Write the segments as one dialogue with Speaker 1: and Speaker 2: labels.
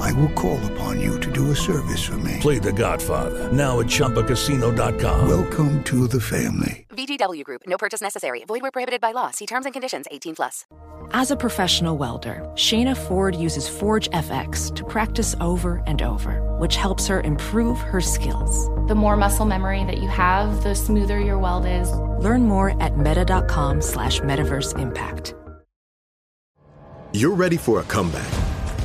Speaker 1: I will call upon you to do a service for me.
Speaker 2: Play The Godfather now at ChumbaCasino.com.
Speaker 1: Welcome to the family.
Speaker 3: VGW Group. No purchase necessary. Void where prohibited by law. See terms and conditions. 18 plus.
Speaker 4: As a professional welder, Shayna Ford uses Forge FX to practice over and over, which helps her improve her skills.
Speaker 5: The more muscle memory that you have, the smoother your weld is.
Speaker 4: Learn more at meta.com slash metaverse impact.
Speaker 6: You're ready for a comeback.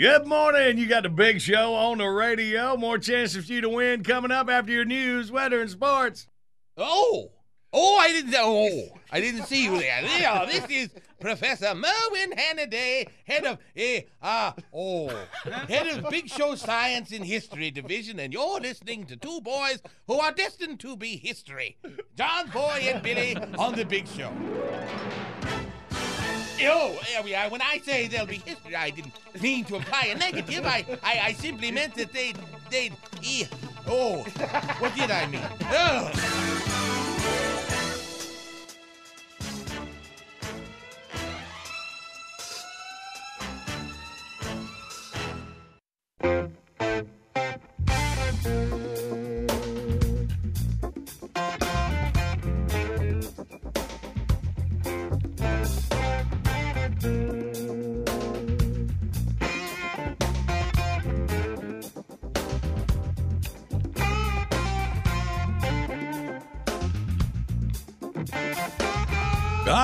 Speaker 7: Good morning. You got the big show on the radio. More chances for you to win coming up after your news, weather, and sports.
Speaker 8: Oh, oh, I didn't. Oh, I didn't see you there. Yeah, this is Professor Merwin Hannaday, head of eh, uh, oh, head of Big Show Science and History Division, and you're listening to two boys who are destined to be history, John Boy and Billy on the Big Show. Oh, are. When I say there'll be history, I didn't mean to imply a negative. I, I, I simply meant that they'd, they'd, eh, oh, what did I mean? Oh.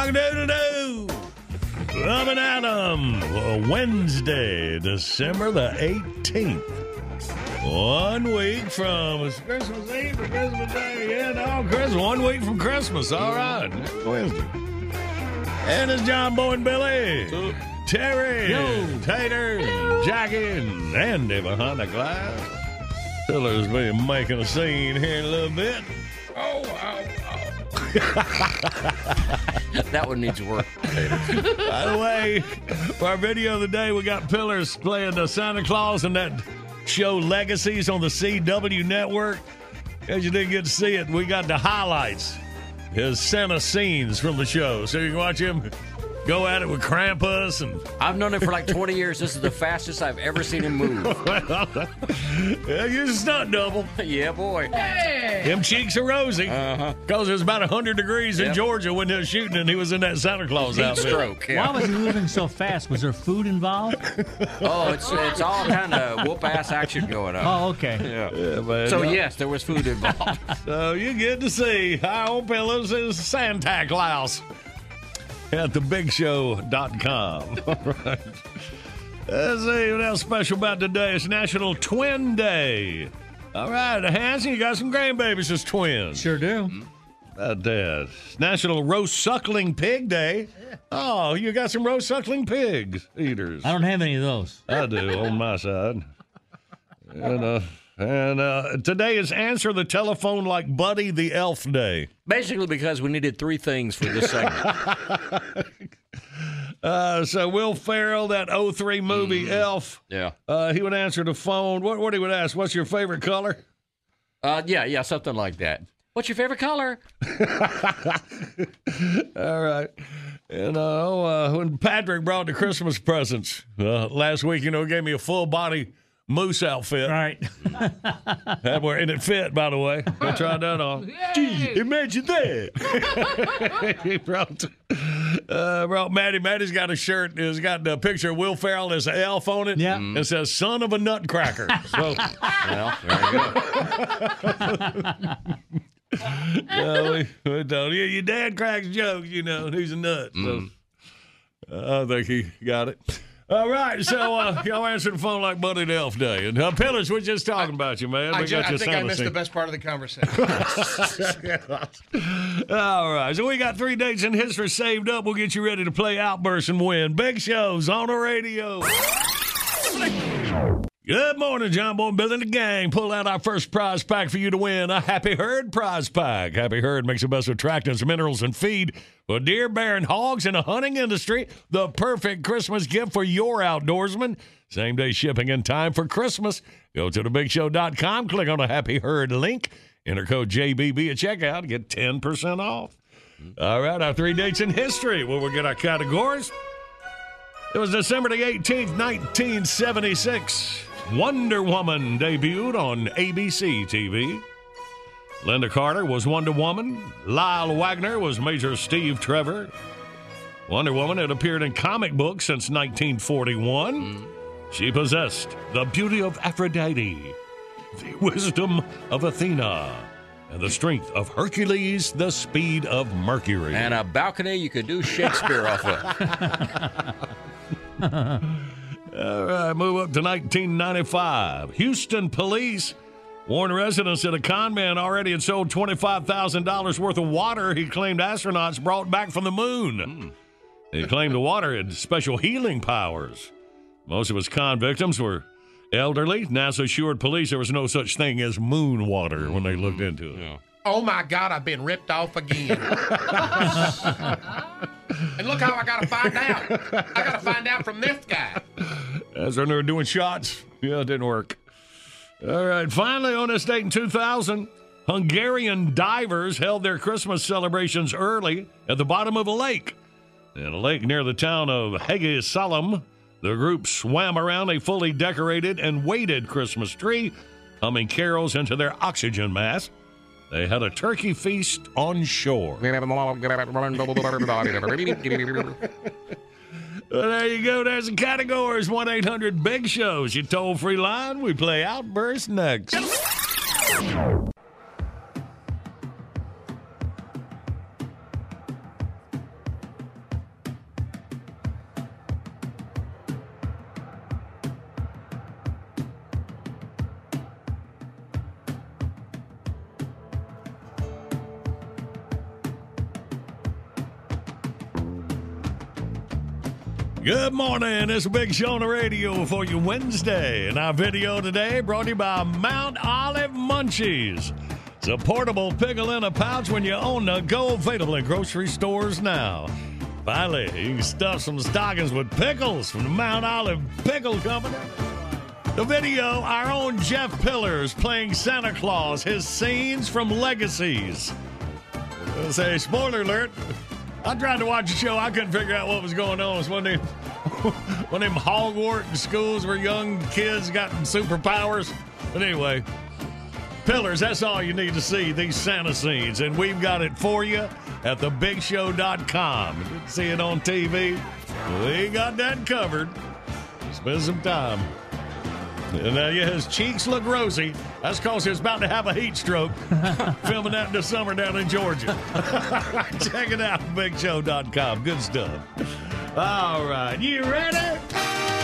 Speaker 7: Cock-a-doodle-doo. Coming at 'em. Well, Wednesday, December the 18th. One week from Christmas Eve or Christmas Day. Yeah, no, Christmas. One week from Christmas. All right. Wednesday. And it's John Boy and Billy. Terry. Tater. Jackie. And Andy behind the glass. Pillar's been making a scene here in a little bit. Oh, oh,
Speaker 9: that one needs to work.
Speaker 7: By the way, for our video of the day, we got Pillars playing the Santa Claus in that show Legacies on the CW network. As you didn't get to see it, we got the highlights, his Santa scenes from the show. So you can watch him go at it with Krampus and
Speaker 9: I've known him for like 20 years. This is the fastest I've ever seen him move.
Speaker 7: yeah, you're a stunt double.
Speaker 9: yeah, boy.
Speaker 7: Them cheeks are rosy.
Speaker 9: Uh-huh.
Speaker 7: Because it was about 100 degrees in Georgia when they were shooting, and he was in that Santa Claus
Speaker 9: Heat
Speaker 7: outfit.
Speaker 9: stroke.
Speaker 10: Why was he moving so fast? Was there food involved?
Speaker 9: Oh, it's it's all kind of whoop ass action going on.
Speaker 10: Oh, okay.
Speaker 9: Yeah.
Speaker 7: Yeah, man.
Speaker 9: So yes, there was food involved.
Speaker 7: So you get to see High on Pillows is Santa Claus at thebigshow.com. All right. Let's see what else special about today. It's National Twin Day. All right, Hanson, you got some grandbabies as twins.
Speaker 10: Sure do.
Speaker 7: About that. It's National Roast Suckling Pig Day. Oh, you got some roast suckling pigs eaters.
Speaker 10: I don't have any of those.
Speaker 7: I do on my side. And uh, and uh, today is Answer the Telephone Like Buddy the Elf Day.
Speaker 9: Basically, because we needed three things for this segment.
Speaker 7: Uh, so Will Ferrell, that 03 movie Elf,
Speaker 9: Yeah.
Speaker 7: uh, he would answer the phone. What what he would ask? What's your favorite color?
Speaker 9: Uh, yeah, yeah, something like that. What's your favorite color?
Speaker 7: All right. And uh, oh, uh, when Patrick brought the Christmas presents uh, last week, you know, he gave me a full body moose outfit.
Speaker 10: Right.
Speaker 7: That were, and it fit, by the way. I tried that on. Gee, imagine that. he brought, uh, brought Maddie. Maddie's got a shirt. It's got a picture of Will Ferrell and there's an elf on it.
Speaker 10: Yeah.
Speaker 7: It says, son of a nutcracker. So,
Speaker 9: Well, there you go.
Speaker 7: no, we, we don't. Yeah, your dad cracks jokes, you know, and he's a nut. So I think he got it. All right, so uh, y'all answered the phone like Buddy the Elf Day. And uh, Pillars, we're just talking about you, man.
Speaker 11: I,
Speaker 7: we
Speaker 11: ju-
Speaker 7: got
Speaker 11: I think I missed the best part of the conversation.
Speaker 7: All right, so we got three dates in history saved up. We'll get you ready to play Outburst and win. Big shows on the radio. Good morning, John Boy and Billy and the gang. Pull out our first prize pack for you to win a Happy Herd prize pack. Happy Herd makes the best attractants, minerals, and feed for deer, bear, and hogs in the hunting industry. The perfect Christmas gift for your outdoorsman. Same day shipping in time for Christmas. Go to thebigshow.com, click on the Happy Herd link, enter code JBB at checkout, get 10% off. All right, our three dates in history where we get our categories. It was December the 18th, 1976. Wonder Woman debuted on ABC TV. Lynda Carter was Wonder Woman. Lyle Waggoner was Major Steve Trevor. Wonder Woman had appeared in comic books since 1941. Mm. She possessed the beauty of Aphrodite, the wisdom of Athena, and the strength of Hercules, the speed of Mercury.
Speaker 9: And a balcony you could do Shakespeare off of.
Speaker 7: All right, move up to 1995. Houston police warned residents that a con man already had sold $25,000 worth of water he claimed astronauts brought back from the moon. He claimed the water had special healing powers. Most of his con victims were elderly. NASA assured police there was no such thing as moon water when they looked into it.
Speaker 11: Oh my God, I've been ripped off again. and look how I got to find out. I got to find out from this guy.
Speaker 7: That's when they were doing shots. Yeah, it didn't work. All right, finally on this date in 2000, Hungarian divers held their Christmas celebrations early at the bottom of a lake. In a lake near the town of Hegysalom, the group swam around a fully decorated and weighted Christmas tree, humming carols into their oxygen mask. They had a turkey feast on shore. Well, there you go. There's the categories. 1 800 Big Shows. Your toll free line. We play Outburst next. Good morning. It's big show on the radio for you Wednesday. And our video today brought to you by Mount Olive Munchies. It's a portable pickle in a pouch when you own the go available in grocery stores now. Finally, you can stuff some stockings with pickles from the Mount Olive Pickle Company. The video, our own Jeff Pillars playing Santa Claus, his scenes from Legacies. Say, spoiler alert. I tried to watch the show. I couldn't figure out what was going on. It's one of them, one of them Hogwarts schools where young kids got superpowers. But anyway, Pillars, that's all you need to see, these Santa scenes. And we've got it for you at thebigshow.com. See it on TV, we got that covered. Spend some time. And uh, yeah, his cheeks look rosy. That's because he's about to have a heat stroke filming that in the summer down in Georgia. Check it out, bigshow.com. Good stuff. All right, you ready?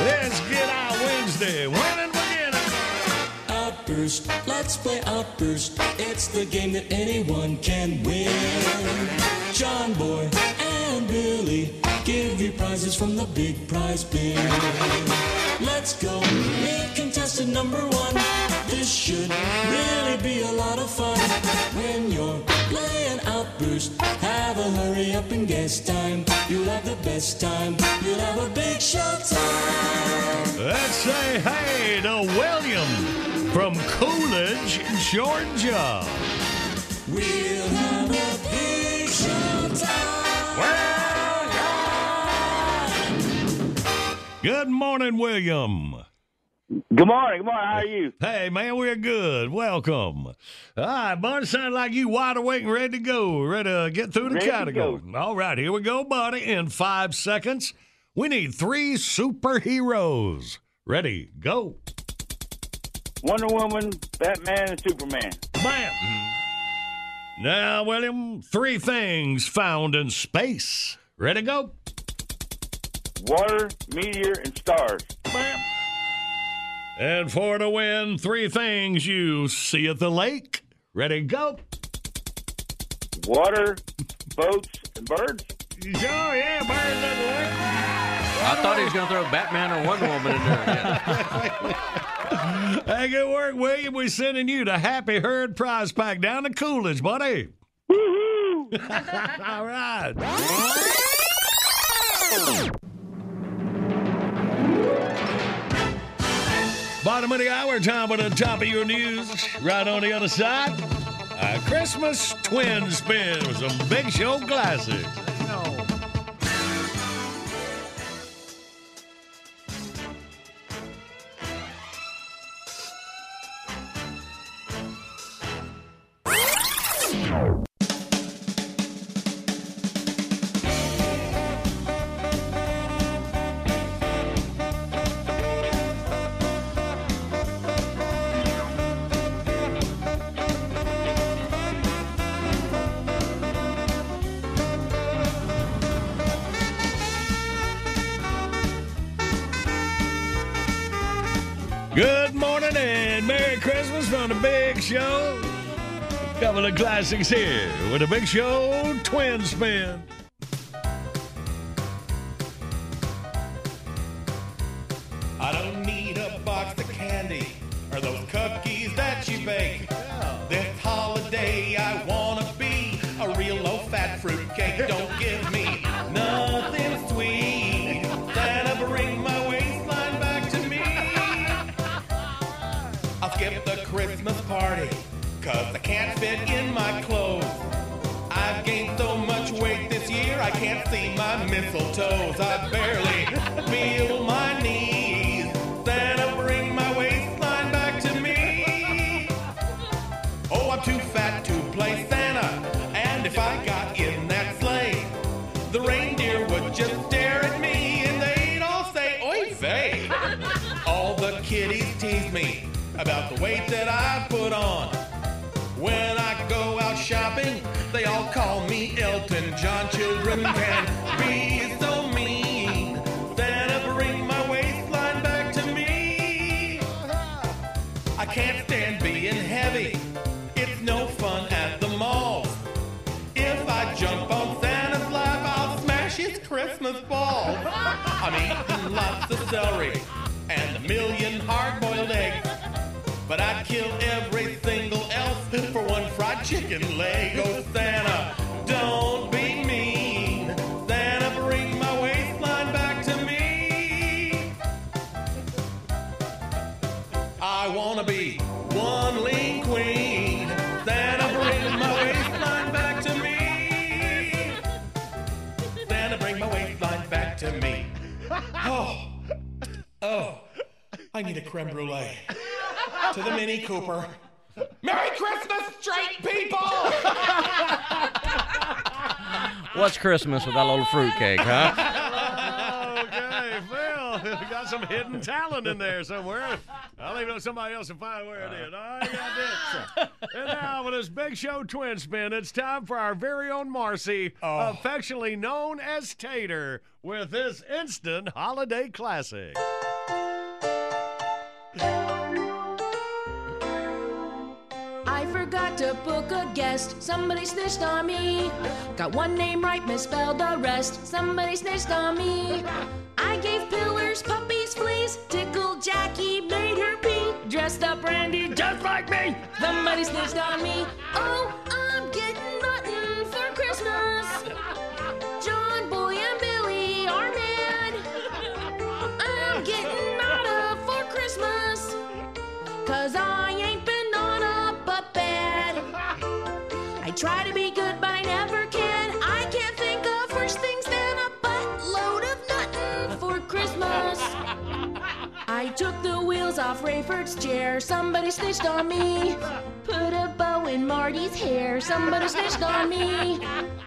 Speaker 7: Let's get our Wednesday winning beginning.
Speaker 12: Outburst, let's play Outburst. It's the game that anyone can win. John Boy and Billy give you prizes from the big prize bin. Let's go meet contestant number one. This should really be a lot of fun. When you're playing Outburst, have a hurry up and guess time. You'll have the best time. You'll have a big show time.
Speaker 7: Let's say hey to William from Coolidge, Georgia.
Speaker 12: We'll have a big show time. Well done.
Speaker 7: Good morning, William.
Speaker 13: Good morning. Good morning. How are you?
Speaker 7: Hey, man, we're good. Welcome. All right, buddy, sounds like you wide awake and ready to go. Ready to get through the
Speaker 13: Ready
Speaker 7: category. All right, here we go, buddy. In five seconds, we need three superheroes. Ready, go.
Speaker 13: Wonder Woman, Batman, and Superman.
Speaker 7: Bam. Now, William, three things found in space. Ready to go?
Speaker 13: Water, meteor, and stars.
Speaker 7: And for to win, three things you see at the lake. Ready go?
Speaker 13: Water, boats, and birds.
Speaker 7: Oh, yeah, birds at the lake.
Speaker 9: I thought he was going to throw Batman or Wonder Woman in there again.
Speaker 7: Hey, good work, William. We're sending you the Happy Herd prize pack down to Coolidge, buddy. All right. Bottom of the hour, time for the top of your news. Right on the other side, a Christmas twin spin with some big show classics. Couple of classics here with a Big Show Twin Spin.
Speaker 14: I don't need a box of candy or those cookies that you bake. This holiday I wanna be a real low-fat fruitcake. Don't give me nothing sweet. Santa, bring my waistline back to me. I'll skip the Christmas party, cause I can't fit in my clothes. I've gained so much weight this year, I can't see my mistletoes. I barely feel my knees. Call me Elton John. Children can be so mean. Santa, bring my waistline back to me. I can't stand being heavy. It's no fun at the mall. If I jump on Santa's lap, I'll smash his Christmas ball. I'm eating lots of celery and a million hard-boiled eggs. But I'd kill every single elf for one fried chicken leg. Oh, Santa, don't be mean. Santa, bring my waistline back to me. I wanna be one lean queen. Santa, bring my waistline back to me. Santa, bring my waistline back to me. Oh, oh, I need a creme brulee. To the Mini Cooper. Merry Christmas, straight people!
Speaker 9: What's Christmas without a little fruitcake, huh?
Speaker 7: okay, Phil, we got some hidden talent in there somewhere. I'll leave it to somebody else to find where it is. All right, got this. And now, with this Big Show twin spin, it's time for our very own Marcy, oh. affectionately known as Tater, with this instant holiday classic.
Speaker 15: To book a guest. Somebody snitched on me. Got one name right, misspelled the rest. Somebody snitched on me. I gave pillars, puppies, fleas. Tickled Jackie, made her pee. Dressed up Randy just like me. Somebody snitched on me. Oh, I'm getting nothing for Christmas. John Boy and Billy are mad. I'm getting nada for Christmas. Cause I try to be good, but I never can. I can't think of worse things than a buttload of nothing for Christmas. I took the wheels off Rayford's chair. Somebody snitched on me. Put a bow in Marty's hair. Somebody snitched on me.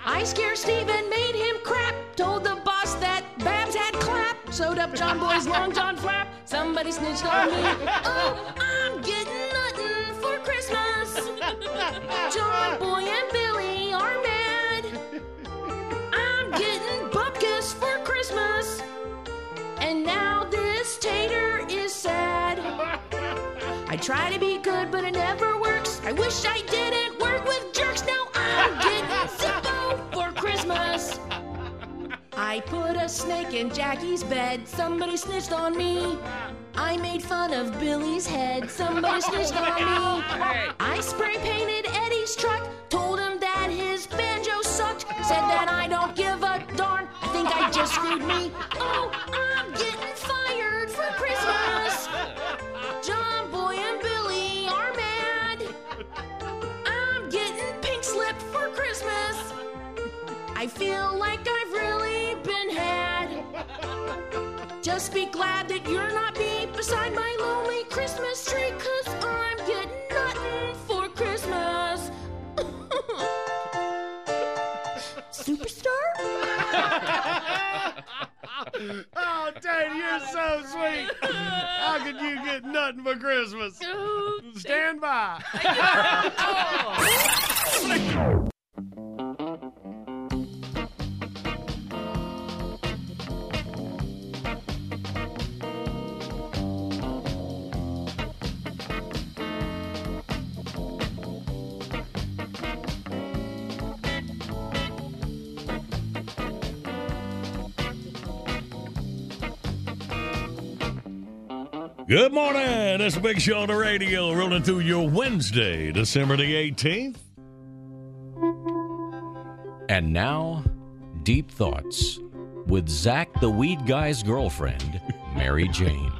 Speaker 15: I scared Steve and made him crap. Told the boss that Babs had clap. Sewed up John Boy's long John flap. Somebody snitched on me. Oh, I'm getting nothing for Christmas. John Boy and Billy are mad. I'm getting bupkis for Christmas. And now this tater is sad. I try to be good, but it never works. I wish I did. I put a snake in Jackie's bed. Somebody snitched on me. I made fun of Billy's head. Somebody snitched on me. I spray painted Eddie's truck. Told him that his banjo sucked. Said that I don't give a darn. I think I just screwed me. Oh, I'm getting fired for Christmas. John Boy and Billy are mad. I'm getting pink slip for Christmas. I feel Just be glad that you're not me beside my lonely Christmas tree, cause I'm getting nothing for Christmas. Superstar?
Speaker 16: oh, Tate, you're so sweet. How could you get nothing for Christmas? Stand by.
Speaker 7: Good morning. It's a big show on the radio rolling through your Wednesday, December the 18th.
Speaker 9: And now, Deep Thoughts with Zach the Weed Guy's girlfriend, Mary Jane.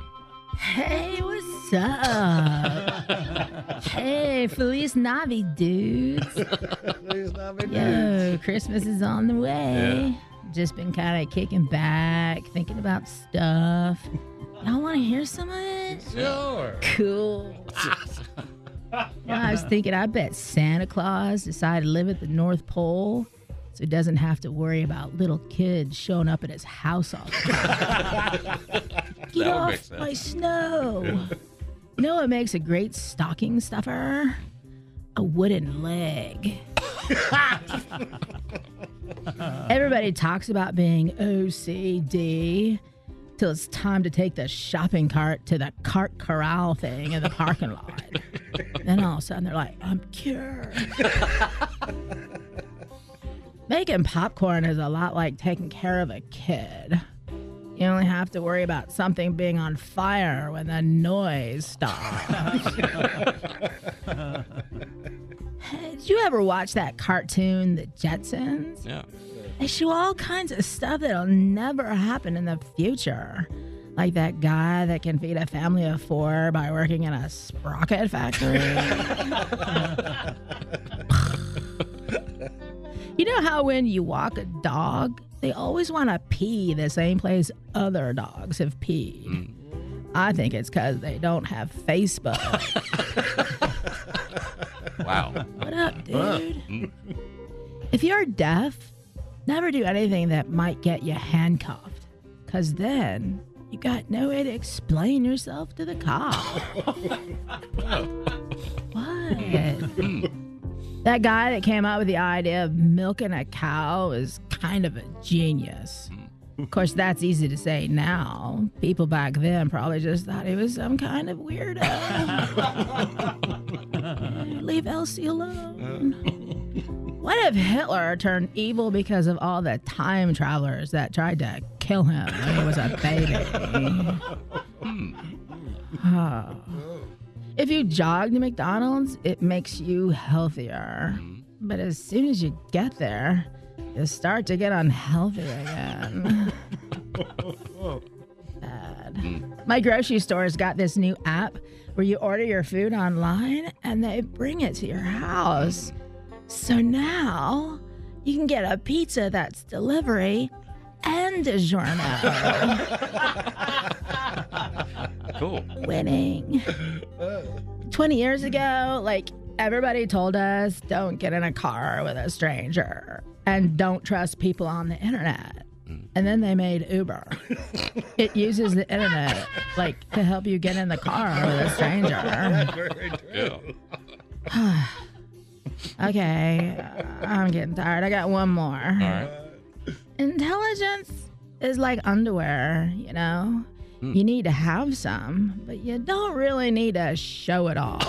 Speaker 17: Hey, what's up? hey, Feliz Navi, dudes. Yo, Christmas is on the way. Just been kind of kicking back, thinking about stuff. Y'all want to hear some of it?
Speaker 16: Sure.
Speaker 17: Cool. Well, I was thinking, I bet Santa Claus decided to live at the North Pole so he doesn't have to worry about little kids showing up at his house all the time. Get off my snow. You know what makes a great stocking stuffer? A wooden leg. Everybody talks about being OCD till it's time to take the shopping cart to the cart corral thing in the parking lot. then all of a sudden they're like, I'm cured. Making popcorn is a lot like taking care of a kid. You only have to worry about something being on fire when the noise stops. Did you ever watch that cartoon, The Jetsons?
Speaker 9: Yeah.
Speaker 17: They show all kinds of stuff that'll never happen in the future. Like that guy that can feed a family of four by working in a sprocket factory. you know how when you walk a dog, they always want to pee the same place other dogs have peed? Mm. I think it's because they don't have Facebook.
Speaker 9: Wow.
Speaker 17: What up, dude? Mm. If you're deaf, never do anything that might get you handcuffed, because then you got no way to explain yourself to the cop. what? Hmm. that guy that came up with the idea of milking a cow is kind of a genius. Of course, that's easy to say now. People back then probably just thought he was some kind of weirdo. Leave Elsie alone. What if Hitler turned evil because of all the time travelers that tried to kill him when he was a baby? Oh. If you jog to McDonald's, it makes you healthier. Mm-hmm. But as soon as you get there, you start to get unhealthy again. Bad. My grocery store's got this new app where you order your food online and they bring it to your house. So now you can get a pizza that's delivery and a DiGiorno.
Speaker 9: Cool.
Speaker 17: Winning. 20 years ago, like everybody told us don't get in a car with a stranger and don't trust people on the internet. Mm. And then they made Uber. it uses the internet like to help you get in the car with a stranger.
Speaker 9: Yeah.
Speaker 17: okay, I'm getting tired. I got one more.
Speaker 9: All right.
Speaker 17: Intelligence is like underwear, you know? You need to have some, but you don't really need to show it off.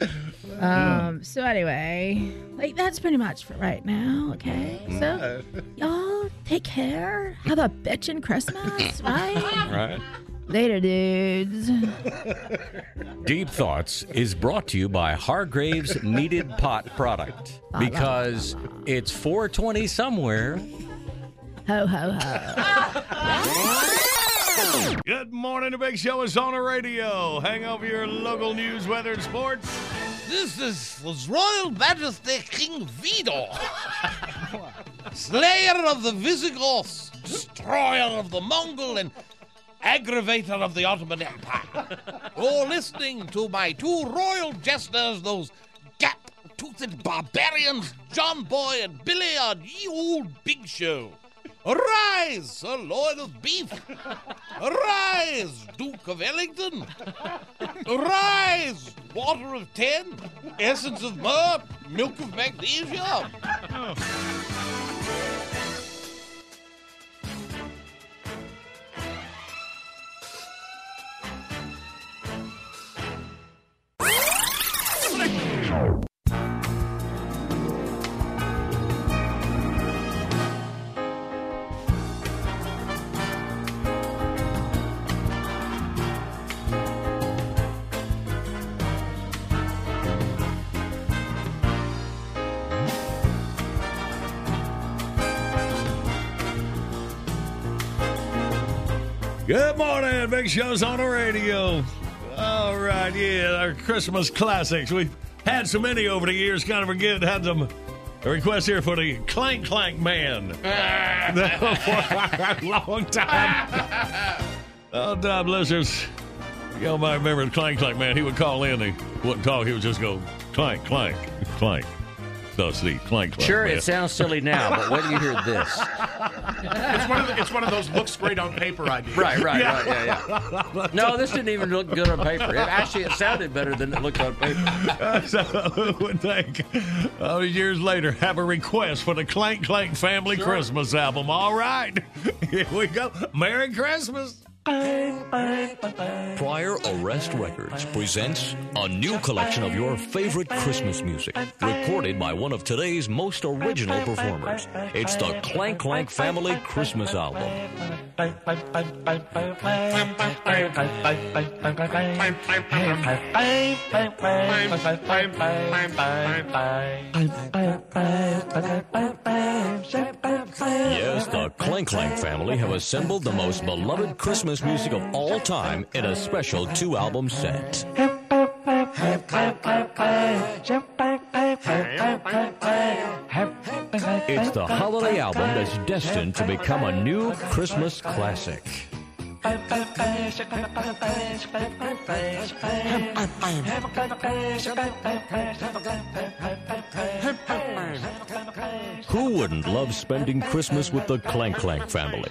Speaker 17: um, so anyway, like that's pretty much for right now, okay? So y'all take care. Have a bitchin' Christmas, right?
Speaker 9: Right.
Speaker 17: Later, dudes.
Speaker 9: Deep Thoughts is brought to you by Hargrave's Needed Pot product because it's 420 somewhere.
Speaker 17: Ho ho ho.
Speaker 7: Good morning. The big show is on the radio. Hang over your local news, weather, and sports.
Speaker 8: This is His Royal Majesty King Vidor, slayer of the Visigoths, destroyer of the Mongol, and aggravator of the Ottoman Empire. You're listening to my two royal jesters, those gap-toothed barbarians, John Boy and Billy, on ye old big show. Arise, Sir Lord of Beef! Arise, Duke of Ellington! Arise, Water of Ten! Essence of Myrrh! Milk of Magnesia!
Speaker 7: Good morning. Big show's on the radio. All right, yeah, our Christmas classics. We've had so many over the years, kind of forget. Had some a request here for the Clank Clank Man. for a long time. oh, time listeners. Y'all might remember the Clank Clank Man. He would call in, he wouldn't talk, he would just go clank, clank, clank. So, see, clank, clank.
Speaker 9: Sure,
Speaker 7: man.
Speaker 9: it sounds silly now, but wait till you hear this.
Speaker 11: It's one of the, it's one of those looks great on paper ideas.
Speaker 9: Right, right, right, yeah, yeah. No, this didn't even look good on paper. It, actually, it sounded better than it looked on paper.
Speaker 7: so who would think all these years later have a request for the Clank Clank Family Christmas album? All right, here we go. Merry Christmas.
Speaker 18: Prior Arrest Records presents a new collection of your favorite Christmas music, recorded by one of today's most original performers. It's the Clank Clank Family Christmas Album. Yes, the Clank Clank family have assembled the most beloved Christmas music of all time in a special two album set. It's the holiday album that's destined to become a new Christmas classic. Who wouldn't love spending Christmas with the Clank Clank family?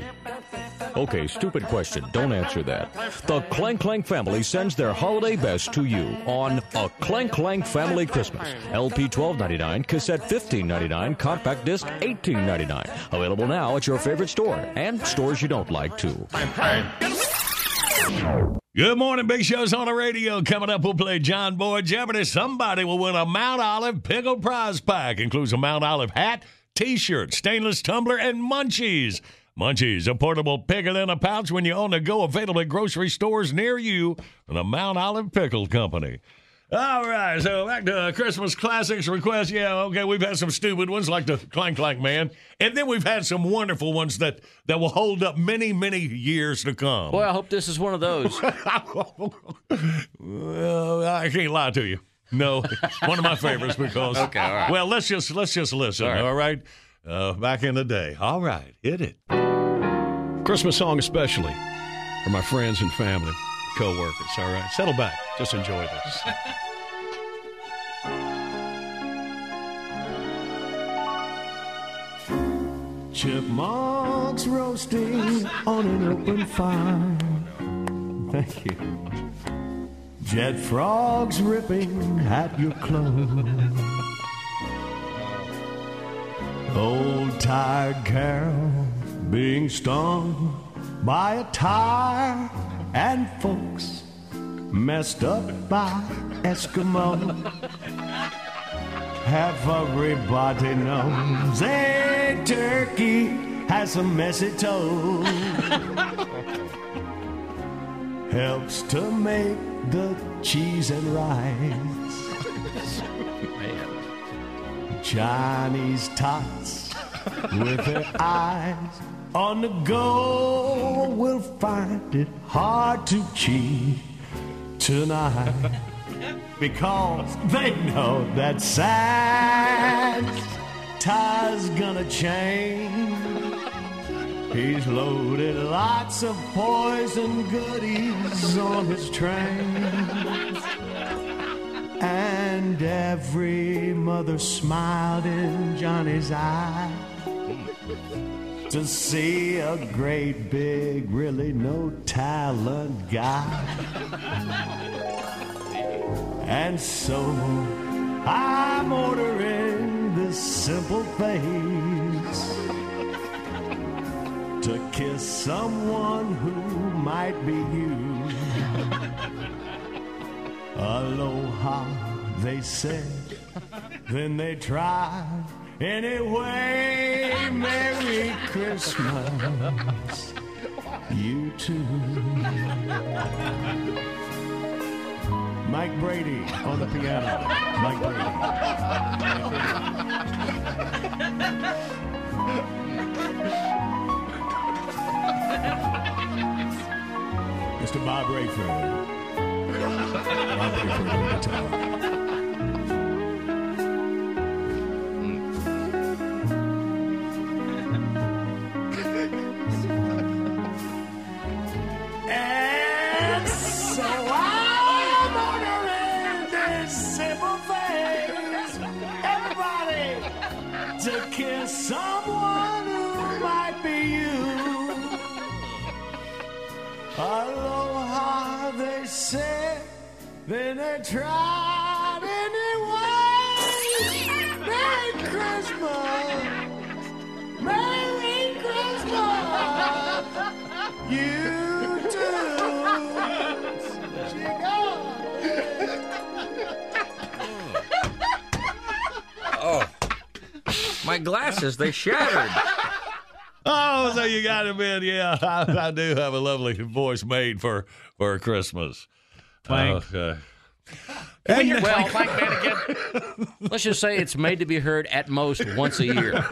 Speaker 18: Okay, stupid question. Don't answer that. The Clank Clank family sends their holiday best to you on a Clank Clank Family Christmas. LP twelve ninety nine, cassette fifteen ninety nine, compact disc eighteen ninety nine. Available now at your favorite store and stores you don't like too.
Speaker 7: Good morning, Big Show's on the radio. Coming up, we'll play John Boy Jeopardy. Somebody will win a Mount Olive Pickle Prize Pack. Includes a Mount Olive hat, T-shirt, stainless tumbler, and munchies. Munchies, a portable pickle in a pouch when you own a go available at grocery stores near you from the Mount Olive Pickle Company. All right, so back to uh, Christmas classics request. Yeah, okay, we've had some stupid ones like the Clank Clank Man, and then we've had some wonderful ones that that will hold up many, many years to come.
Speaker 9: Boy, I hope this is one of those.
Speaker 7: well, I can't lie to you. No, one of my favorites because.
Speaker 9: Okay, all right.
Speaker 7: Well, let's just let's just listen.
Speaker 9: All
Speaker 7: All
Speaker 9: right.
Speaker 7: right. Uh, back in the day. All right, hit it.
Speaker 19: Christmas song especially for my friends and family, co-workers. All right, settle back. Just enjoy this.
Speaker 20: Chipmunks roasting on an open fire. Thank you. Jet frogs ripping at your clothes. Old tired Carol
Speaker 7: being stung by a tire and folks messed up by Eskimo. Half everybody knows a turkey has a messy toe. Helps to make the cheese and rice. Chinese tots with their eyes on the go will find it hard to cheat tonight because they know that Santa's gonna change. He's loaded lots of poison goodies on his train. And every mother smiled in Johnny's eye to see a great big, really no talent guy. And so I'm ordering this simple face to kiss someone who might be you. Aloha, they said, then they tried. Anyway, Merry Christmas, you too. Mike Brady on the piano. Mike Brady. Mr. Bob Rayford. Bob Rayford on guitar. Then they tried anyway. Merry Christmas. Merry Christmas. You too.
Speaker 9: Oh, my glasses, they shattered.
Speaker 21: Oh, so you got him in. Yeah, I, I do have a lovely voice made for for Christmas.
Speaker 10: Thank.
Speaker 21: Okay.
Speaker 9: Oh, and, well, Mike Madigan, let's just say it's made to be heard at most once a year.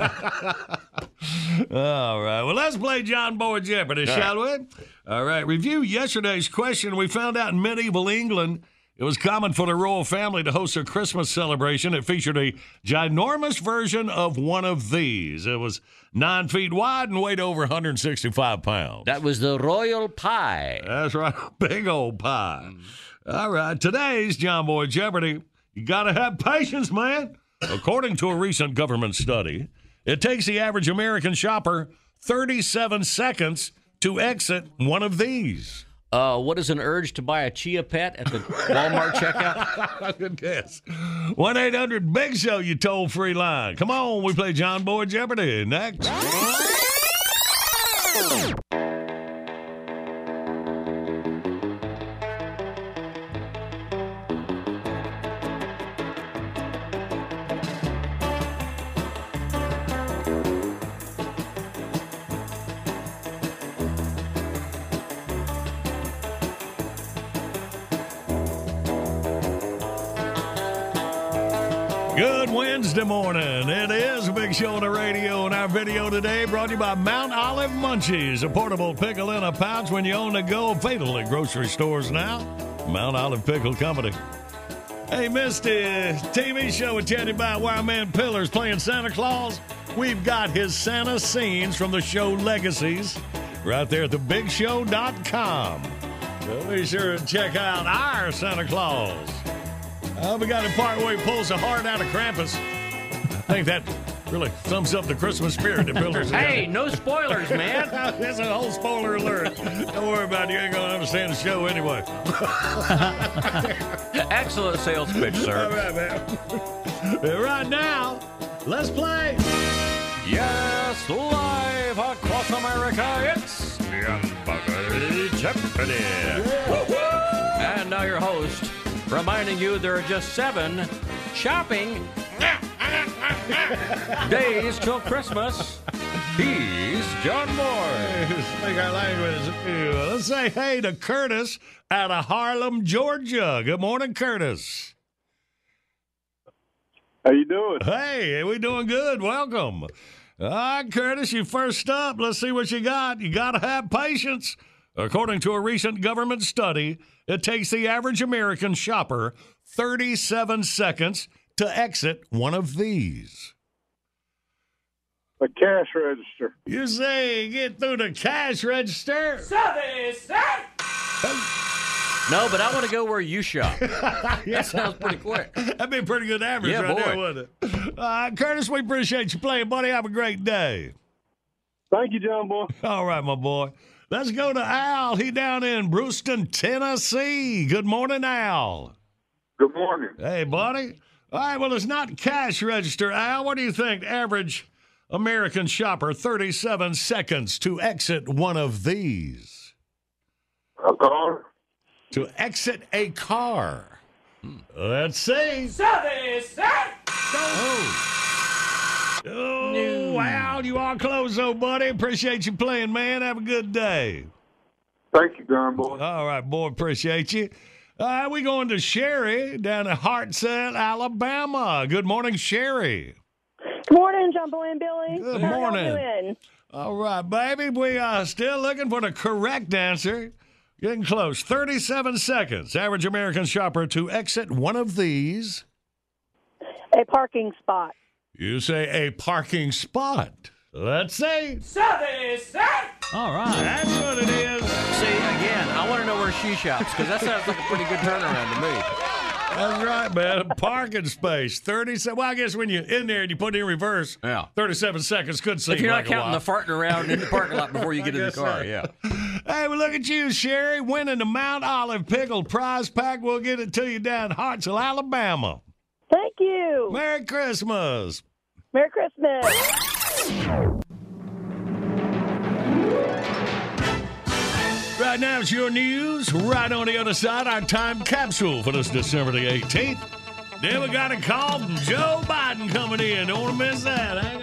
Speaker 21: All right. Well, let's play John Boy Jeopardy,
Speaker 9: All
Speaker 21: shall we? All right. Review yesterday's question. We found out in medieval England it was common for the royal family to host a Christmas celebration. It featured a ginormous version of one of these. It was nine feet wide and weighed over 165 pounds.
Speaker 9: That was the royal pie.
Speaker 21: That's right. Big old pie. All right. Today's John Boy Jeopardy. You got to have patience, man. According to a recent government study, it takes the average American shopper 37 seconds to exit one of these.
Speaker 9: Uh, what is an urge to buy a chia pet at the Walmart checkout?
Speaker 21: Good guess. 1 800 Big Show, you toll free line. Come on, we play John Boy Jeopardy next. Show on the radio, and our video today brought to you by Mount Olive Munchies, a portable pickle in a pouch when you own to go. Fatal at grocery stores now. Mount Olive Pickle Company. Hey, Misty, TV show attended by Wireman Pillars playing Santa Claus. We've got his Santa scenes from the show Legacies right there at thebigshow.com. So be sure to check out our Santa Claus. Uh, we got a part where he pulls a heart out of Krampus. I think that really sums up the Christmas spirit that Pillars has
Speaker 9: Hey, no spoilers, man.
Speaker 21: That's a whole spoiler alert. Don't worry about it. You ain't going to understand the show anyway.
Speaker 9: Excellent sales pitch, sir.
Speaker 21: right, man. right now, let's play.
Speaker 9: Yes, live Live across America, it's the Hamburger Jeopardy. And now your host, reminding you there are just seven shopping days till Christmas. He's John Moore.
Speaker 7: Speak our language. Let's say hey to Curtis out of Harlem, Georgia. Good morning, Curtis.
Speaker 22: How you doing?
Speaker 7: Hey, we doing good. Welcome. All right, Curtis, you first up. Let's see what you got. You got to have patience. According to a recent government study, it takes the average American shopper 37 seconds to exit one of these.
Speaker 22: A cash register.
Speaker 7: You say get through the cash register.
Speaker 9: No, but I want to go where you shop. That sounds pretty quick.
Speaker 7: That'd be a pretty good average
Speaker 9: Yeah,
Speaker 7: right there,
Speaker 9: boy.
Speaker 7: wouldn't it? Uh, Curtis, we appreciate you playing, buddy. Have a great day.
Speaker 22: Thank you, John Boy.
Speaker 7: All right, my boy. Let's go to Al. He down in Bruceton, Tennessee. Good morning, Al.
Speaker 22: Good morning.
Speaker 7: Hey, buddy. All right, well, it's not cash register, Al. What do you think? Average American shopper, 37 seconds to exit one of these.
Speaker 22: A car.
Speaker 7: To exit a car. Hmm. Let's see. Oh, oh wow. You are close, though, buddy. Appreciate you playing, man. Have a good day.
Speaker 22: Thank you, John Boy.
Speaker 7: All right, boy. Appreciate you. Right, we going to Sherry down in Hartselle, Alabama. Good morning, Sherry.
Speaker 23: Good morning, Jumbo and Billy.
Speaker 7: Good
Speaker 23: How
Speaker 7: morning. All right, baby. We are still looking for the correct answer. Getting close. 37 seconds. Average American shopper to exit one of these.
Speaker 23: A parking spot.
Speaker 7: You say a parking spot. Let's see.
Speaker 10: All right.
Speaker 7: That's what it is.
Speaker 9: See, again, I want to know where she shops because that sounds like a pretty good turnaround to me.
Speaker 7: That's right, man. Parking space. 37. Well, I guess when you're in there and you put it in reverse,
Speaker 9: Yeah.
Speaker 7: 37 seconds could seem
Speaker 9: If you're not
Speaker 7: like
Speaker 9: counting the farting around in the parking lot before you get in the car,
Speaker 7: so.
Speaker 9: yeah.
Speaker 7: Hey, well, look at you, Sherry, winning the Mount Olive Pickle Prize Pack. We'll get it to you down in Hartselle, Alabama.
Speaker 23: Thank you.
Speaker 7: Merry Christmas.
Speaker 23: Merry Christmas.
Speaker 7: Right now, it's your news. Right on the other side, our time capsule for this December the 18th. Then we got a call from Joe Biden coming in. Don't want to miss that.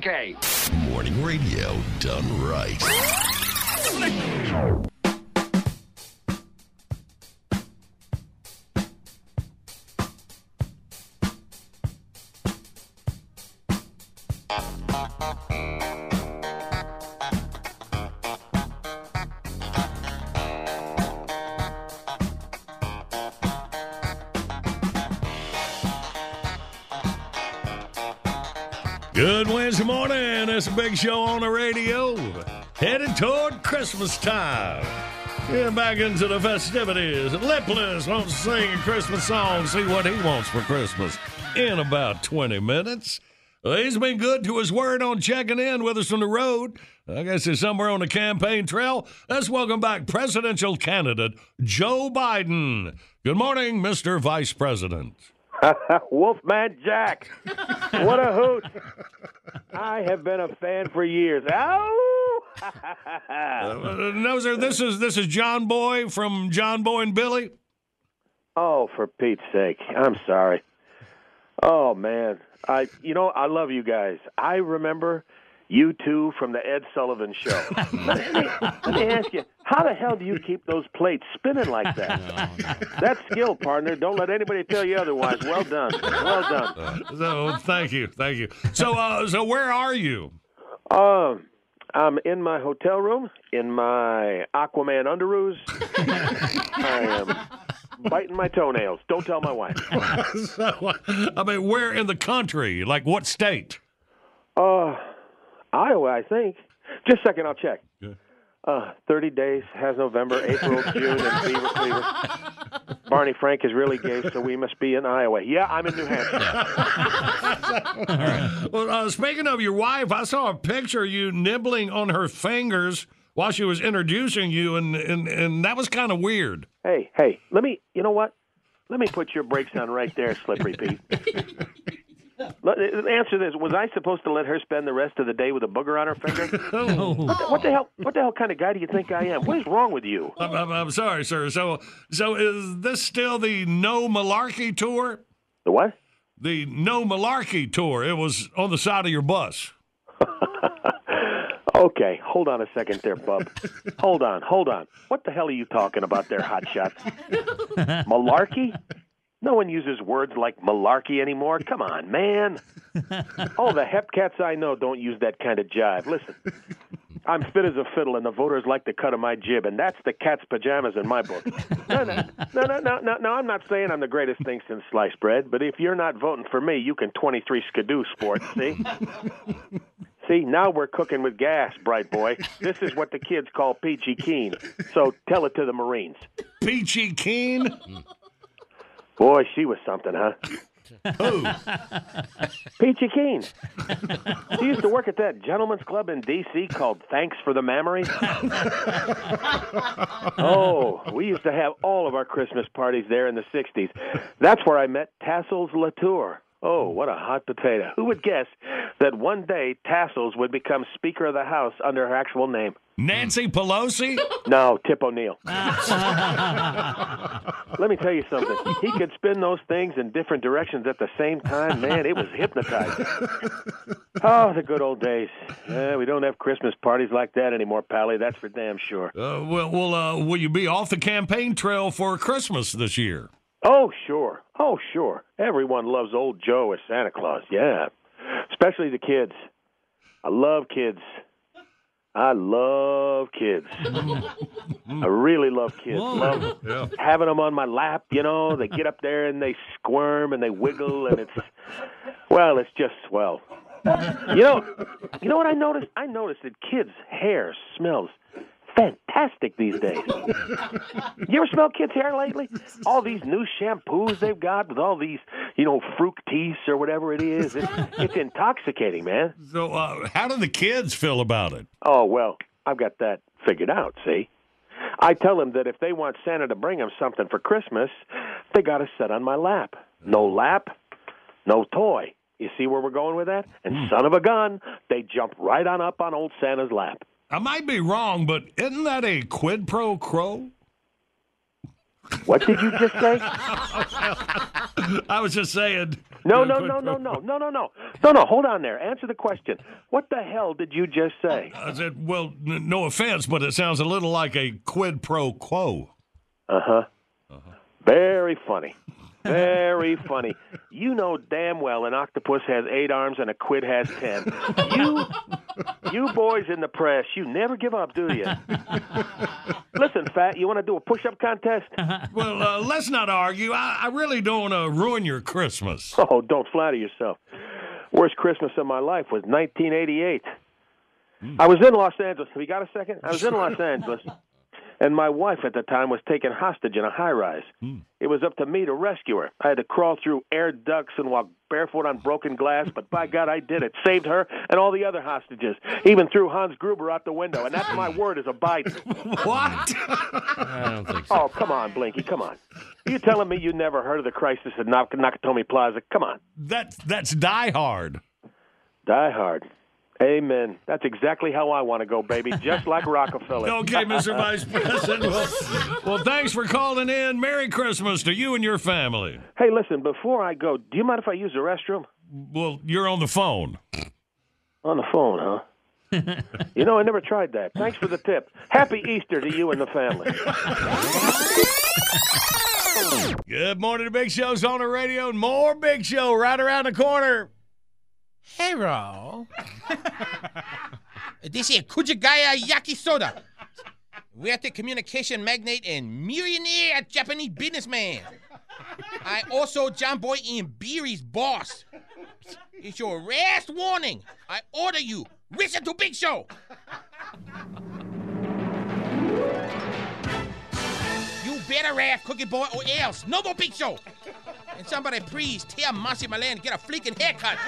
Speaker 11: 20K.
Speaker 24: Morning.
Speaker 7: It's a big show on the radio. Headed toward Christmas time. Yeah, back into the festivities. Lipless wants to sing a Christmas song, see what he wants for Christmas in about 20 minutes. He's been good to his word on checking in with us on the road. I guess he's somewhere on the campaign trail. Let's welcome back presidential candidate Joe Biden. Good morning, Mr. Vice President.
Speaker 25: Wolfman Jack. What a hoot. I have been a fan for years. Ow!
Speaker 7: Uh, no, sir. This is this is John Boy from John Boy and Billy.
Speaker 25: oh, for Pete's sake. I'm sorry. Oh man. I you know, I love you guys. I remember you two from the Ed Sullivan show. let, me, let me ask you, how the hell do you keep those plates spinning like that? That's skill, partner. Don't let anybody tell you otherwise. Well done. Well done.
Speaker 7: So thank you, thank you. So uh, so where are you?
Speaker 25: Um, I'm in my hotel room in my Aquaman underoos. I am biting my toenails. Don't tell my wife.
Speaker 7: so, I mean, where in the country? Like what state?
Speaker 25: Uh, Iowa, I think. Just a second, I'll check. Uh, 30 days has November, April, June, and Beaver Cleaver. Barney Frank is really gay, so we must be in Iowa. Yeah, I'm in New Hampshire.
Speaker 7: Well, uh, speaking of your wife, I saw a picture of you nibbling on her fingers while she was introducing you, and and, and that was kind of weird.
Speaker 25: Hey, hey, let me, you know what? Let me put your brakes on right there, Slippery Pete. Let, answer this: Was I supposed to let her spend the rest of the day with a booger on her finger? what, the, what the hell? What the hell kind of guy do you think I am? What is wrong with you?
Speaker 7: I'm, I'm, I'm sorry, sir. So so is this still the No Malarkey tour?
Speaker 25: The what?
Speaker 7: The No Malarkey tour. It was on the side of your bus.
Speaker 25: Okay, hold on a second there, bub. hold on, hold on. What the hell are you talking about there, hotshot? Malarkey? No one uses words like malarkey anymore. Come on, man. All the hep cats I know don't use that kind of jive. Listen, I'm fit as a fiddle, and the voters like the cut of my jib, and that's the cat's pajamas in my book. No, no, no, no, no, no, no. I'm not saying I'm the greatest thing since sliced bread, but if you're not voting for me, you can 23 skidoo sports, See? See, now we're cooking with gas, bright boy. This is what the kids call peachy keen. So tell it to the Marines.
Speaker 7: Peachy keen?
Speaker 25: Boy, she was something, huh?
Speaker 7: Who?
Speaker 25: Peachy Keen. She used to work at that gentleman's club in D.C. called Thanks for the Mammary. oh, we used to have all of our Christmas parties there in the 60s. That's where I met Tassels Latour. Oh, what a hot potato. Who would guess that one day Tassels would become Speaker of the House under her actual name?
Speaker 7: Nancy Pelosi?
Speaker 25: No, Tip O'Neill. Let me tell you something. He could spin those things in different directions at the same time. Man, it was hypnotizing. Oh, the good old days. We don't have Christmas parties like that anymore, Pally. That's for damn sure.
Speaker 7: Uh, well, well uh, will you be off the campaign trail for Christmas this year?
Speaker 25: Oh, sure. Oh, sure. Everyone loves old Joe as Santa Claus. Yeah. Especially the kids. I love kids. I love kids. Mm. I really love kids. Love
Speaker 7: Yeah.
Speaker 25: having them on my lap. You know, they get up there and they squirm and they wiggle, and it's well, it's just swell. You know, you know what I noticed? I noticed that kids' hair smells fantastic these days. You ever smell kids' hair lately? All these new shampoos they've got with all these, you know, fructis or whatever it is. It's, it's intoxicating, man.
Speaker 7: So, uh, how do the kids feel about it?
Speaker 25: Oh well, I've got that figured out. See, I tell them that if they want Santa to bring them something for Christmas, they got to sit on my lap. No lap, no toy. You see where we're going with that? And son of a gun, they jump right on up on old Santa's lap.
Speaker 7: I might be wrong, but isn't that a quid pro quo?
Speaker 25: What did you just say?
Speaker 7: I was just saying.
Speaker 25: No, no, no, no, no, no, no, no, no, no. Hold on there. Answer the question. What the hell did you just say?
Speaker 7: I said, well, n- no offense, but it sounds a little like a quid pro quo.
Speaker 25: Uh huh. Very funny. Very funny. You know damn well an octopus has eight arms and a quid has ten. You, you boys in the press, you never give up, do you? Listen, fat, you want to do a push-up contest?
Speaker 7: Well, uh, let's not argue. I, I really don't want to ruin your Christmas.
Speaker 25: Oh, don't flatter yourself. Worst Christmas of my life was 1988. I was in Los Angeles. Have you got a second? I was in Los Angeles, and my wife at the time was taken hostage in a high rise. Hmm. It was up to me to rescue her. I had to crawl through air ducts and walk barefoot on broken glass, but by God, I did it. Saved her and all the other hostages. Even threw Hans Gruber out the window, and that's my word as a Biden.
Speaker 7: what?
Speaker 9: I don't think
Speaker 25: Oh, come on, Blinky, come on. Are you telling me you never heard of the crisis at Nak- Nakatomi Plaza? Come on.
Speaker 7: That's that's Die Hard.
Speaker 25: Die hard. Amen. That's exactly how I want to go, baby. Just like Rockefeller.
Speaker 7: Okay, Mr. Vice President. Well, well, thanks for calling in. Merry Christmas to you and your family.
Speaker 25: Hey, listen, before I go, do you mind if I use the restroom?
Speaker 7: Well, you're on the phone.
Speaker 25: On the phone, huh? you know, I never tried that. Thanks for the tip. Happy Easter to you and the family.
Speaker 7: Good morning to Big Show's on the radio. and More Big Show right around the corner.
Speaker 8: Hello. this is Kujagaya Yakisoda. We're the communication magnate and millionaire Japanese businessman. I also John Boy Ian Beery's boss. It's your last warning. I order you, listen to Big Show. You better rap, Cookie Boy, or else no more Big Show. And somebody please tell Marcy Milan to get a freaking haircut.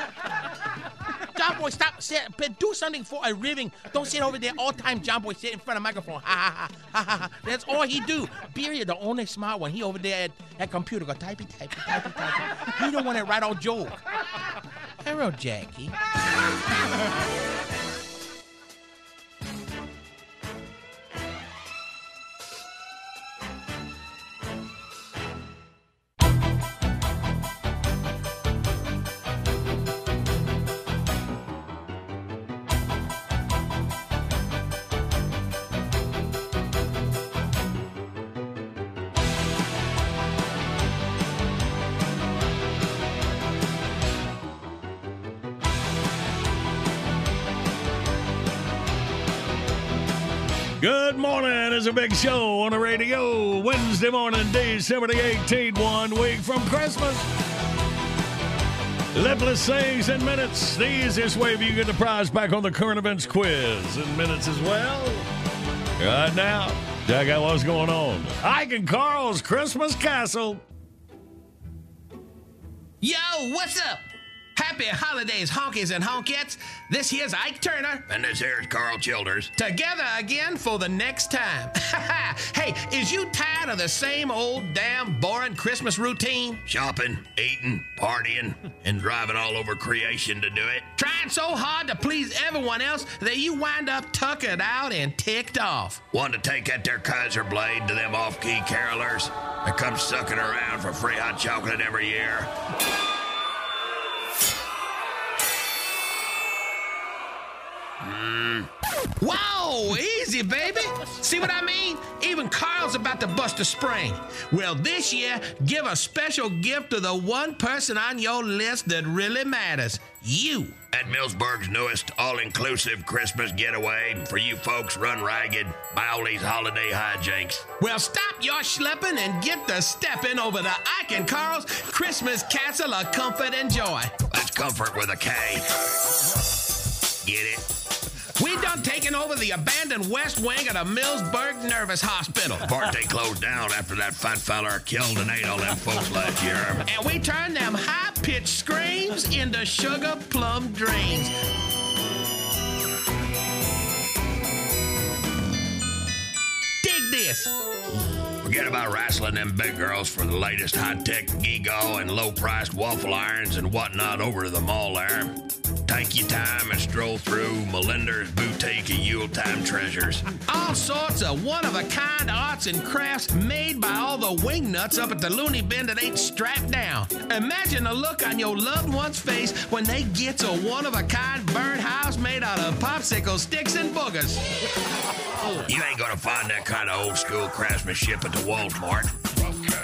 Speaker 8: John Boy, stop. Say, do something for a living. Don't sit over there all time. John Boy sit in front of microphone. Ha ha ha ha ha. ha. That's all he do. Beery, the only smart one. He over there at, at computer go typey typey typey typey. He don't want to write all joke. Hello, Jackie.
Speaker 7: Morning. It's a big show on the radio. Wednesday morning, December the 18th, one week from Christmas. Lipless sayings in minutes. The easiest way for you get the prize back on the current events quiz in minutes as well. Right now, check out what's going on. Ike and Carl's Christmas Castle.
Speaker 8: Yo, what's up? Happy holidays, honkies and honkettes. This here's Ike Turner.
Speaker 24: And this here's Carl Childers.
Speaker 8: Together again for the next time. hey, is you tired of the same old damn boring Christmas routine?
Speaker 24: Shopping, eating, partying, and driving all over creation to do it.
Speaker 8: Trying so hard to please everyone else that you wind up tuckered out and ticked off.
Speaker 24: Want to take that their Kaiser blade to them off-key carolers that come sucking around for free hot chocolate every year?
Speaker 8: Mm. Whoa, easy, baby. See what I mean? Even Carl's about to bust a spring. Well, this year, give a special gift to the one person on your list that really matters you.
Speaker 24: At Millsburg's newest all-inclusive Christmas getaway for you folks run ragged by all these holiday hijinks.
Speaker 8: Well, stop your schlepping and get the stepping over to Ike and Carl's Christmas Castle of Comfort and Joy.
Speaker 24: That's comfort with a K. Get it?
Speaker 8: We done taken over the abandoned west wing of the Millsburg Nervous Hospital.
Speaker 24: Part they closed down after that fat feller killed and ate all them folks last year.
Speaker 8: And we turned them high-pitched screams into sugar plum dreams. Dig this.
Speaker 24: Forget about wrestling them big girls for the latest high-tech gigo and low-priced waffle irons and whatnot over to the mall there. Take your time and stroll through Melinda's boutique of Yuletime treasures.
Speaker 26: All sorts of one of a kind arts and crafts made by all the wing nuts up at the loony bin that ain't strapped down. Imagine the look on your loved one's face when they get a one of a kind burnt house made out of popsicle sticks and boogers.
Speaker 24: You ain't gonna find that kind of old school craftsmanship at the Walmart.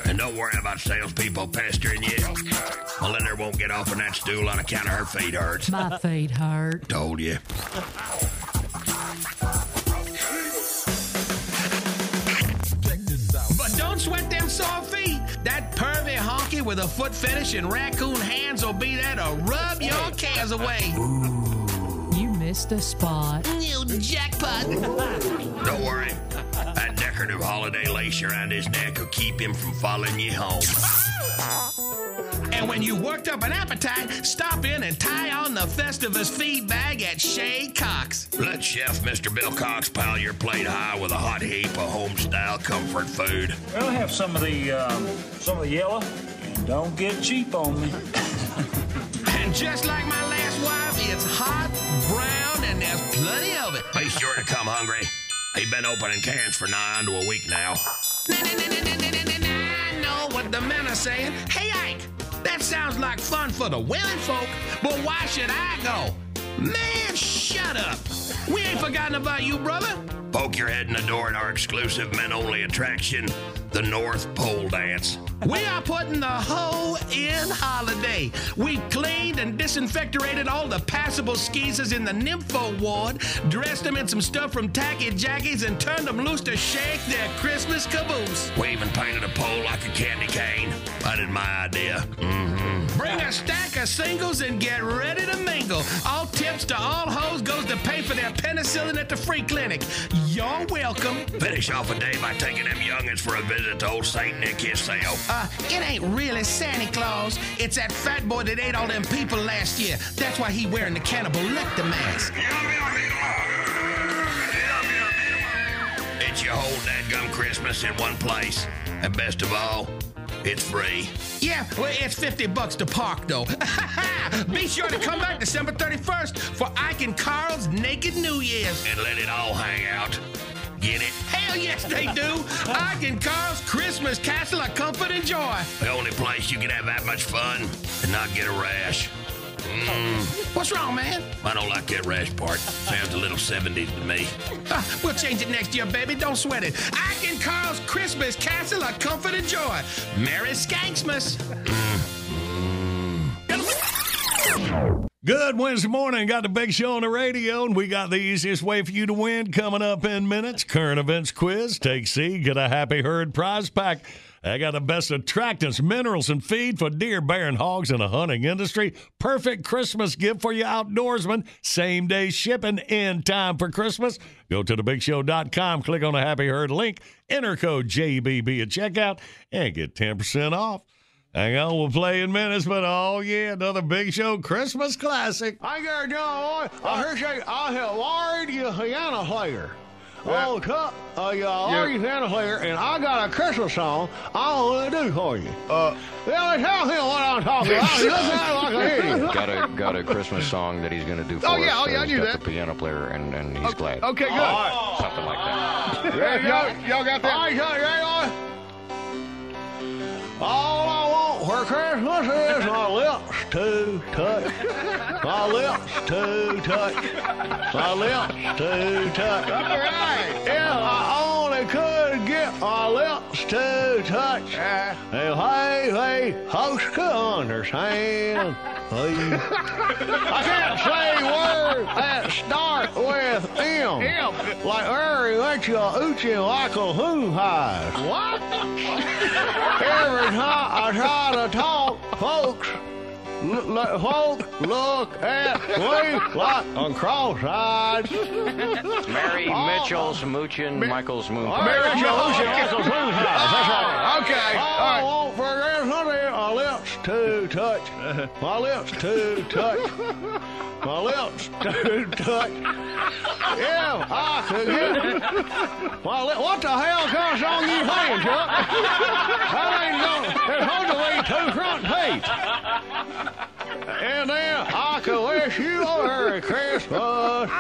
Speaker 24: And don't worry about salespeople pestering you. Melinda won't get off on that stool on account of her feet hurts.
Speaker 27: My feet hurt.
Speaker 24: Told you.
Speaker 26: But don't sweat them sore feet. That pervy honky with a foot fetish and raccoon hands will be there to rub your cares away.
Speaker 27: You missed a spot.
Speaker 26: New jackpot.
Speaker 24: Don't worry. That decorative holiday lace around his neck will keep him from following you home.
Speaker 26: And when you worked up an appetite, stop in and tie on the Festivus feed bag at Shay Cox.
Speaker 24: Let Chef Mr. Bill Cox pile your plate high with a hot heap of home-style comfort food.
Speaker 28: I'll have some of the um, some of the yellow, and don't get cheap on me.
Speaker 26: And just like my last wife, it's hot, brown, and there's plenty of it.
Speaker 24: Be sure to come hungry. He's been opening cans for nigh onto a week now.
Speaker 26: I know what the men are saying. Hey, Ike, that sounds like fun for the women folk, but why should I go? Man, shut up. We ain't forgotten about you, brother.
Speaker 24: Poke your head in the door at our exclusive men-only attraction, the North Pole Dance.
Speaker 26: We are putting the hoe in holiday. We've cleaned and disinfectorated all the passable skeezers in the nympho ward, dressed them in some stuff from Tacky Jackies, and turned them loose to shake their Christmas caboose.
Speaker 24: We even painted a pole like a candy cane. That is my idea. Mm-hmm.
Speaker 26: Bring a stack of singles and get ready to mingle. All tips to all hoes goes to pay for their penicillin at the free clinic. You're welcome.
Speaker 24: Finish off a day by taking them youngins for a visit to old Saint Nick himself.
Speaker 26: Uh, it ain't really Santa Claus. It's that fat boy that ate all them people last year. That's why he wearing the cannibal lecter mask.
Speaker 24: It's your whole dadgum Christmas in one place. And best of all, it's free.
Speaker 26: Yeah, well, it's 50 bucks to park, though. Be sure to come back December 31st for Ike and Carl's Naked New Year's.
Speaker 24: And let it all hang out. Get it?
Speaker 26: Hell yes, they do. Ike and Carl's Christmas Castle of Comfort and Joy.
Speaker 24: The only place you can have that much fun and not get a rash. Mm.
Speaker 26: What's wrong, man?
Speaker 24: I don't like that rash part. Sounds a little 70s to me.
Speaker 26: Uh, we'll change it next year, baby. Don't sweat it. I can cause Christmas Castle of Comfort and Joy. Merry Skanksmas.
Speaker 7: Good Wednesday morning. Got the big show on the radio, and we got the easiest way for you to win coming up in minutes. Current events quiz. Take C. Get a happy herd prize pack. I got the best attractants, minerals, and feed for deer, bear, and hogs in the hunting industry. Perfect Christmas gift for you outdoorsmen. Same day shipping in time for Christmas. Go to thebigshow.com, click on the Happy Herd link, enter code JBB at checkout, and get 10% off. Hang on, we'll play in minutes, but oh yeah, another Big Show Christmas classic.
Speaker 16: I got Boy. I heard you. I have you a piano player. Oh, cup, uh, you are you piano player, and I got a Christmas song I want to do for you. Uh, yeah, tell him what I'm talking about. He looks at like a idiot.
Speaker 29: got a got a Christmas song that he's going to do for
Speaker 16: Oh,
Speaker 29: us.
Speaker 16: yeah, oh,
Speaker 29: so
Speaker 16: yeah, I knew
Speaker 29: got
Speaker 16: that.
Speaker 29: the piano player, and, and he's glad.
Speaker 16: Okay, good.
Speaker 29: Something like that.
Speaker 16: Yeah, y'all, y'all got that? All right, y'all, y'all. All I want for Christmas is my lips to touch. My lips to touch. My lips to touch. All right. If I get my lips to touch. If hey, hey, folks could understand. Hey. I can't say words that start with M. M. Like Harry let you oochie like a highs. What? Every time I try to talk, folks, l- l- folks look at me like I'm cross-eyed.
Speaker 29: Mary
Speaker 16: Oh.
Speaker 29: Mitchell's mooching Michael's moon.
Speaker 16: Mary Mitchell, Michael's moon. That's right. Okay. All right. I want for Christmas is my lips to touch. My lips too touch. My lips too touch. Yeah, I could get. My li- what the hell kind of song you playing, Chuck? That ain't no. There's hardly two front feet. And then I could wish you a Merry Christmas.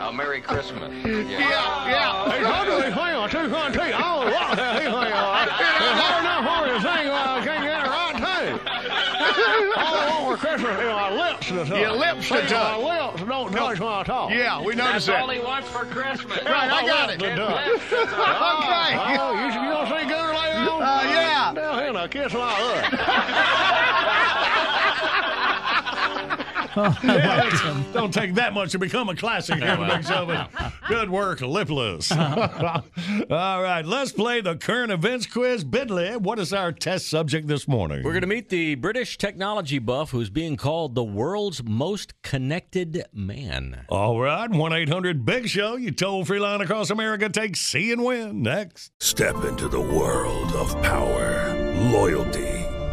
Speaker 29: A Merry Christmas.
Speaker 16: Yeah, yeah. There's hardly hang on two front feet. Oh, what the hell he hang on? There's hard enough for you to sing while I can't get it right too. All I want for Christmas is my lips to touch.
Speaker 30: Your lips to
Speaker 16: See,
Speaker 30: touch.
Speaker 16: My lips don't touch when I talk.
Speaker 30: Yeah, we noticed
Speaker 29: That's
Speaker 30: that.
Speaker 29: all he wants for Christmas.
Speaker 30: Right, I got it.
Speaker 16: Lips to touch.
Speaker 30: Okay.
Speaker 16: Oh, you, you don't see Gooner later on?
Speaker 30: Uh, yeah.
Speaker 16: Down here, now kiss my hood.
Speaker 7: Yeah, it's- don't take that much to become a classic here, Big Show. Good work, Lipless. All right, let's play the current events quiz. Bidley, what is our test subject this morning?
Speaker 9: We're going to meet the British technology buff who's being called the world's most connected man.
Speaker 7: All right, 1 800 Big Show, you toll free line across America. Take C and win next.
Speaker 2: Step into the world of power, loyalty,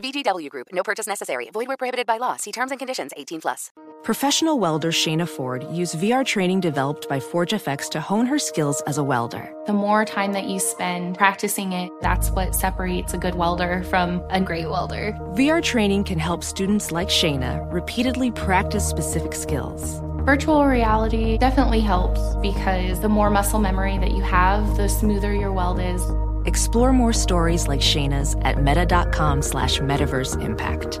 Speaker 31: VGW Group. No purchase necessary. Void where prohibited by law. See terms and conditions. 18 plus.
Speaker 4: Professional welder Shayna Ford used VR training developed by ForgeFX to hone her skills as a welder.
Speaker 5: The more time that you spend practicing it, that's what separates a good welder from a great welder.
Speaker 4: VR training can help students like Shayna repeatedly practice specific skills.
Speaker 5: Virtual reality definitely helps because the more muscle memory that you have, the smoother your weld is.
Speaker 4: Explore more stories like Shayna's at meta.com slash metaverse impact.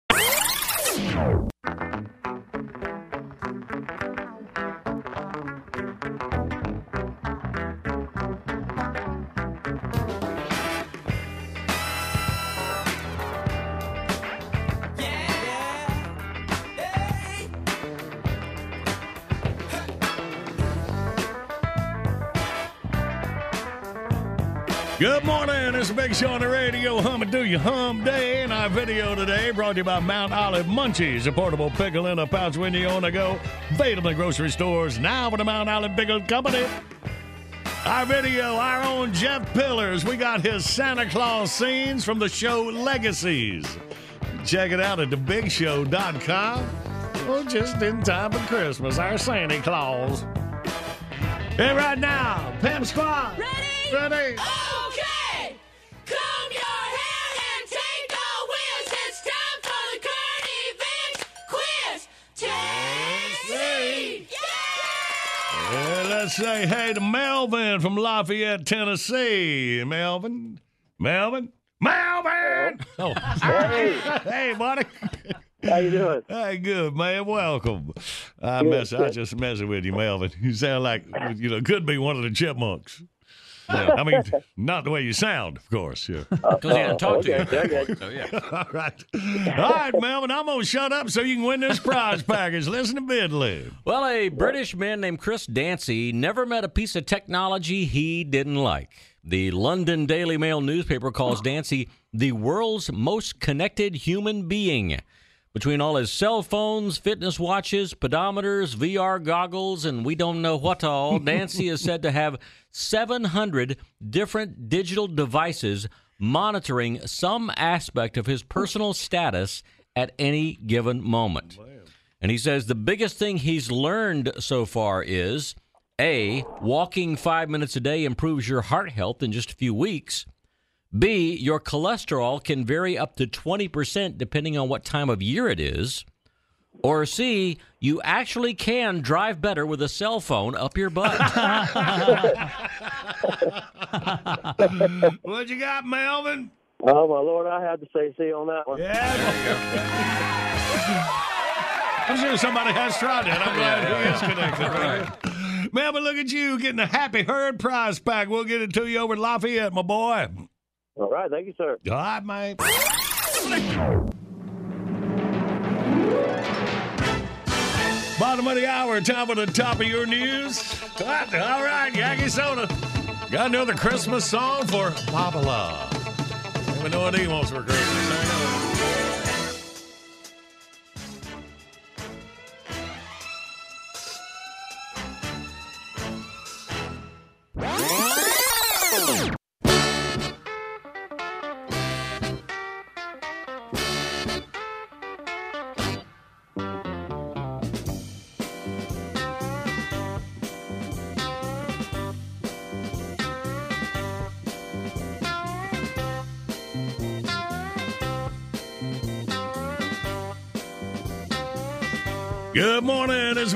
Speaker 7: Música Good morning. It's big show on the radio. Hum and do you hum day. And our video today brought to you by Mount Olive Munchies, a portable pickle in a pouch when you on the go. Available in grocery stores now with the Mount Olive Pickle Company. Our video, our own Jeff Pillars. We got his Santa Claus scenes from the show Legacies. Check it out at thebigshow.com. Well, just in time for Christmas, our Santa Claus. And right now, Pam Squad. Ready? Ready.
Speaker 12: Okay!
Speaker 7: Let's say hey to Melvin from Lafayette, Tennessee. Melvin? Melvin? Melvin! Oh,
Speaker 22: Hey.
Speaker 7: hey, buddy.
Speaker 22: How you doing?
Speaker 7: Hey, good man. Welcome. I
Speaker 22: Good,
Speaker 7: mess. I just messing with you, Melvin. You sound like you know could be one of the chipmunks. Yeah, I mean, not the way you sound, of course. Yeah.
Speaker 29: Uh, because he didn't talk to you.
Speaker 22: Okay, okay.
Speaker 29: So, yeah.
Speaker 7: All right. All right, Melvin. I'm gonna shut up so you can win this prize package. Listen to Bidley.
Speaker 9: Well, a British man named Chris Dancy never met a piece of technology he didn't like. The London Daily Mail newspaper calls Dancy the world's most connected human being. Between all his cell phones, fitness watches, pedometers, VR goggles, and we don't know what all, Dancy is said to have 700 different digital devices monitoring some aspect of his personal status at any given moment. And he says the biggest thing he's learned so far is A, walking five minutes a day improves your heart health in just a few weeks. B, your cholesterol can vary up to 20% depending on what time of year it is. Or C, you actually can drive better with a cell phone up your butt.
Speaker 7: what you got, Melvin?
Speaker 32: Oh my lord, I had to say C on that one. Yeah.
Speaker 7: I'm sure somebody has tried it. I'm glad he is connected. Right. Melvin, look at you getting a happy herd prize pack. We'll get it to you over at Lafayette, my boy.
Speaker 32: All right, thank you, sir.
Speaker 7: All right, mate. Bottom of the hour, time for the top of your news. All right, Yaki Soda. Got another Christmas song for Papa Even know what he wants for Christmas.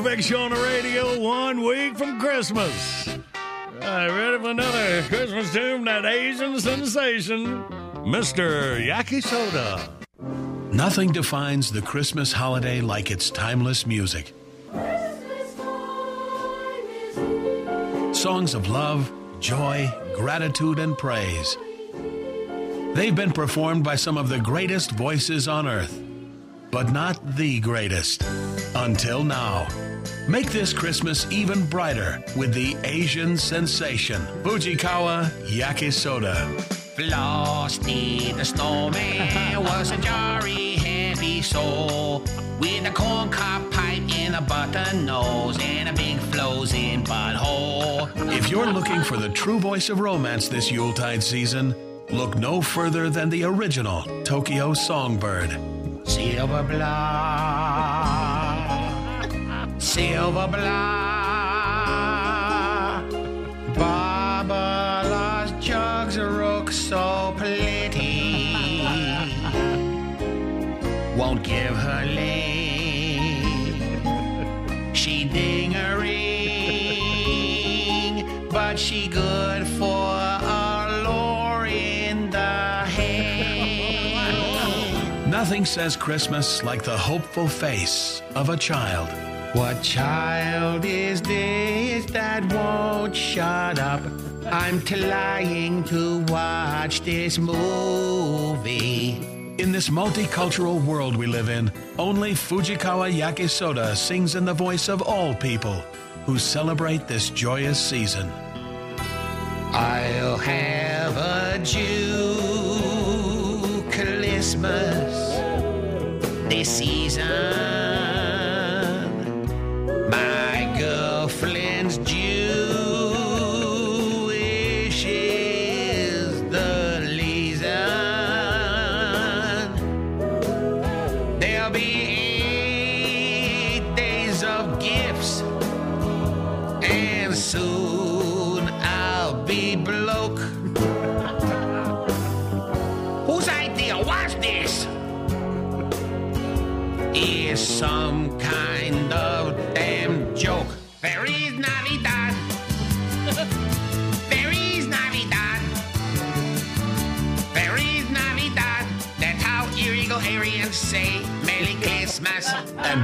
Speaker 7: Show on the radio. One week from Christmas. Right, ready for another Christmas tune? That Asian sensation, Mr. Yaki Soda.
Speaker 14: Nothing defines the Christmas holiday like its timeless music. Songs of love, joy, gratitude, and praise. They've been performed by some of the greatest voices on earth, but not the greatest until now. Make this Christmas even brighter with the Asian sensation, Fujikawa Yakisoda.
Speaker 26: Frosty the snowman was a jolly happy soul with a corncob pipe and a button nose and a big flosin butthole.
Speaker 14: If you're looking for the true voice of romance this Yuletide season, look no further than the original Tokyo Songbird.
Speaker 26: Silver blood, silver blood. Barbara's jugs look so pretty. Won't give her leg. She ding a ring, but she good for.
Speaker 14: Nothing says Christmas like the hopeful face of a child.
Speaker 26: What child is this that won't shut up? I'm trying to watch this movie.
Speaker 14: In this multicultural world we live in, only Fujikawa Yakisoda sings in the voice of all people who celebrate this joyous season.
Speaker 26: I'll have a Jew Christmas this season.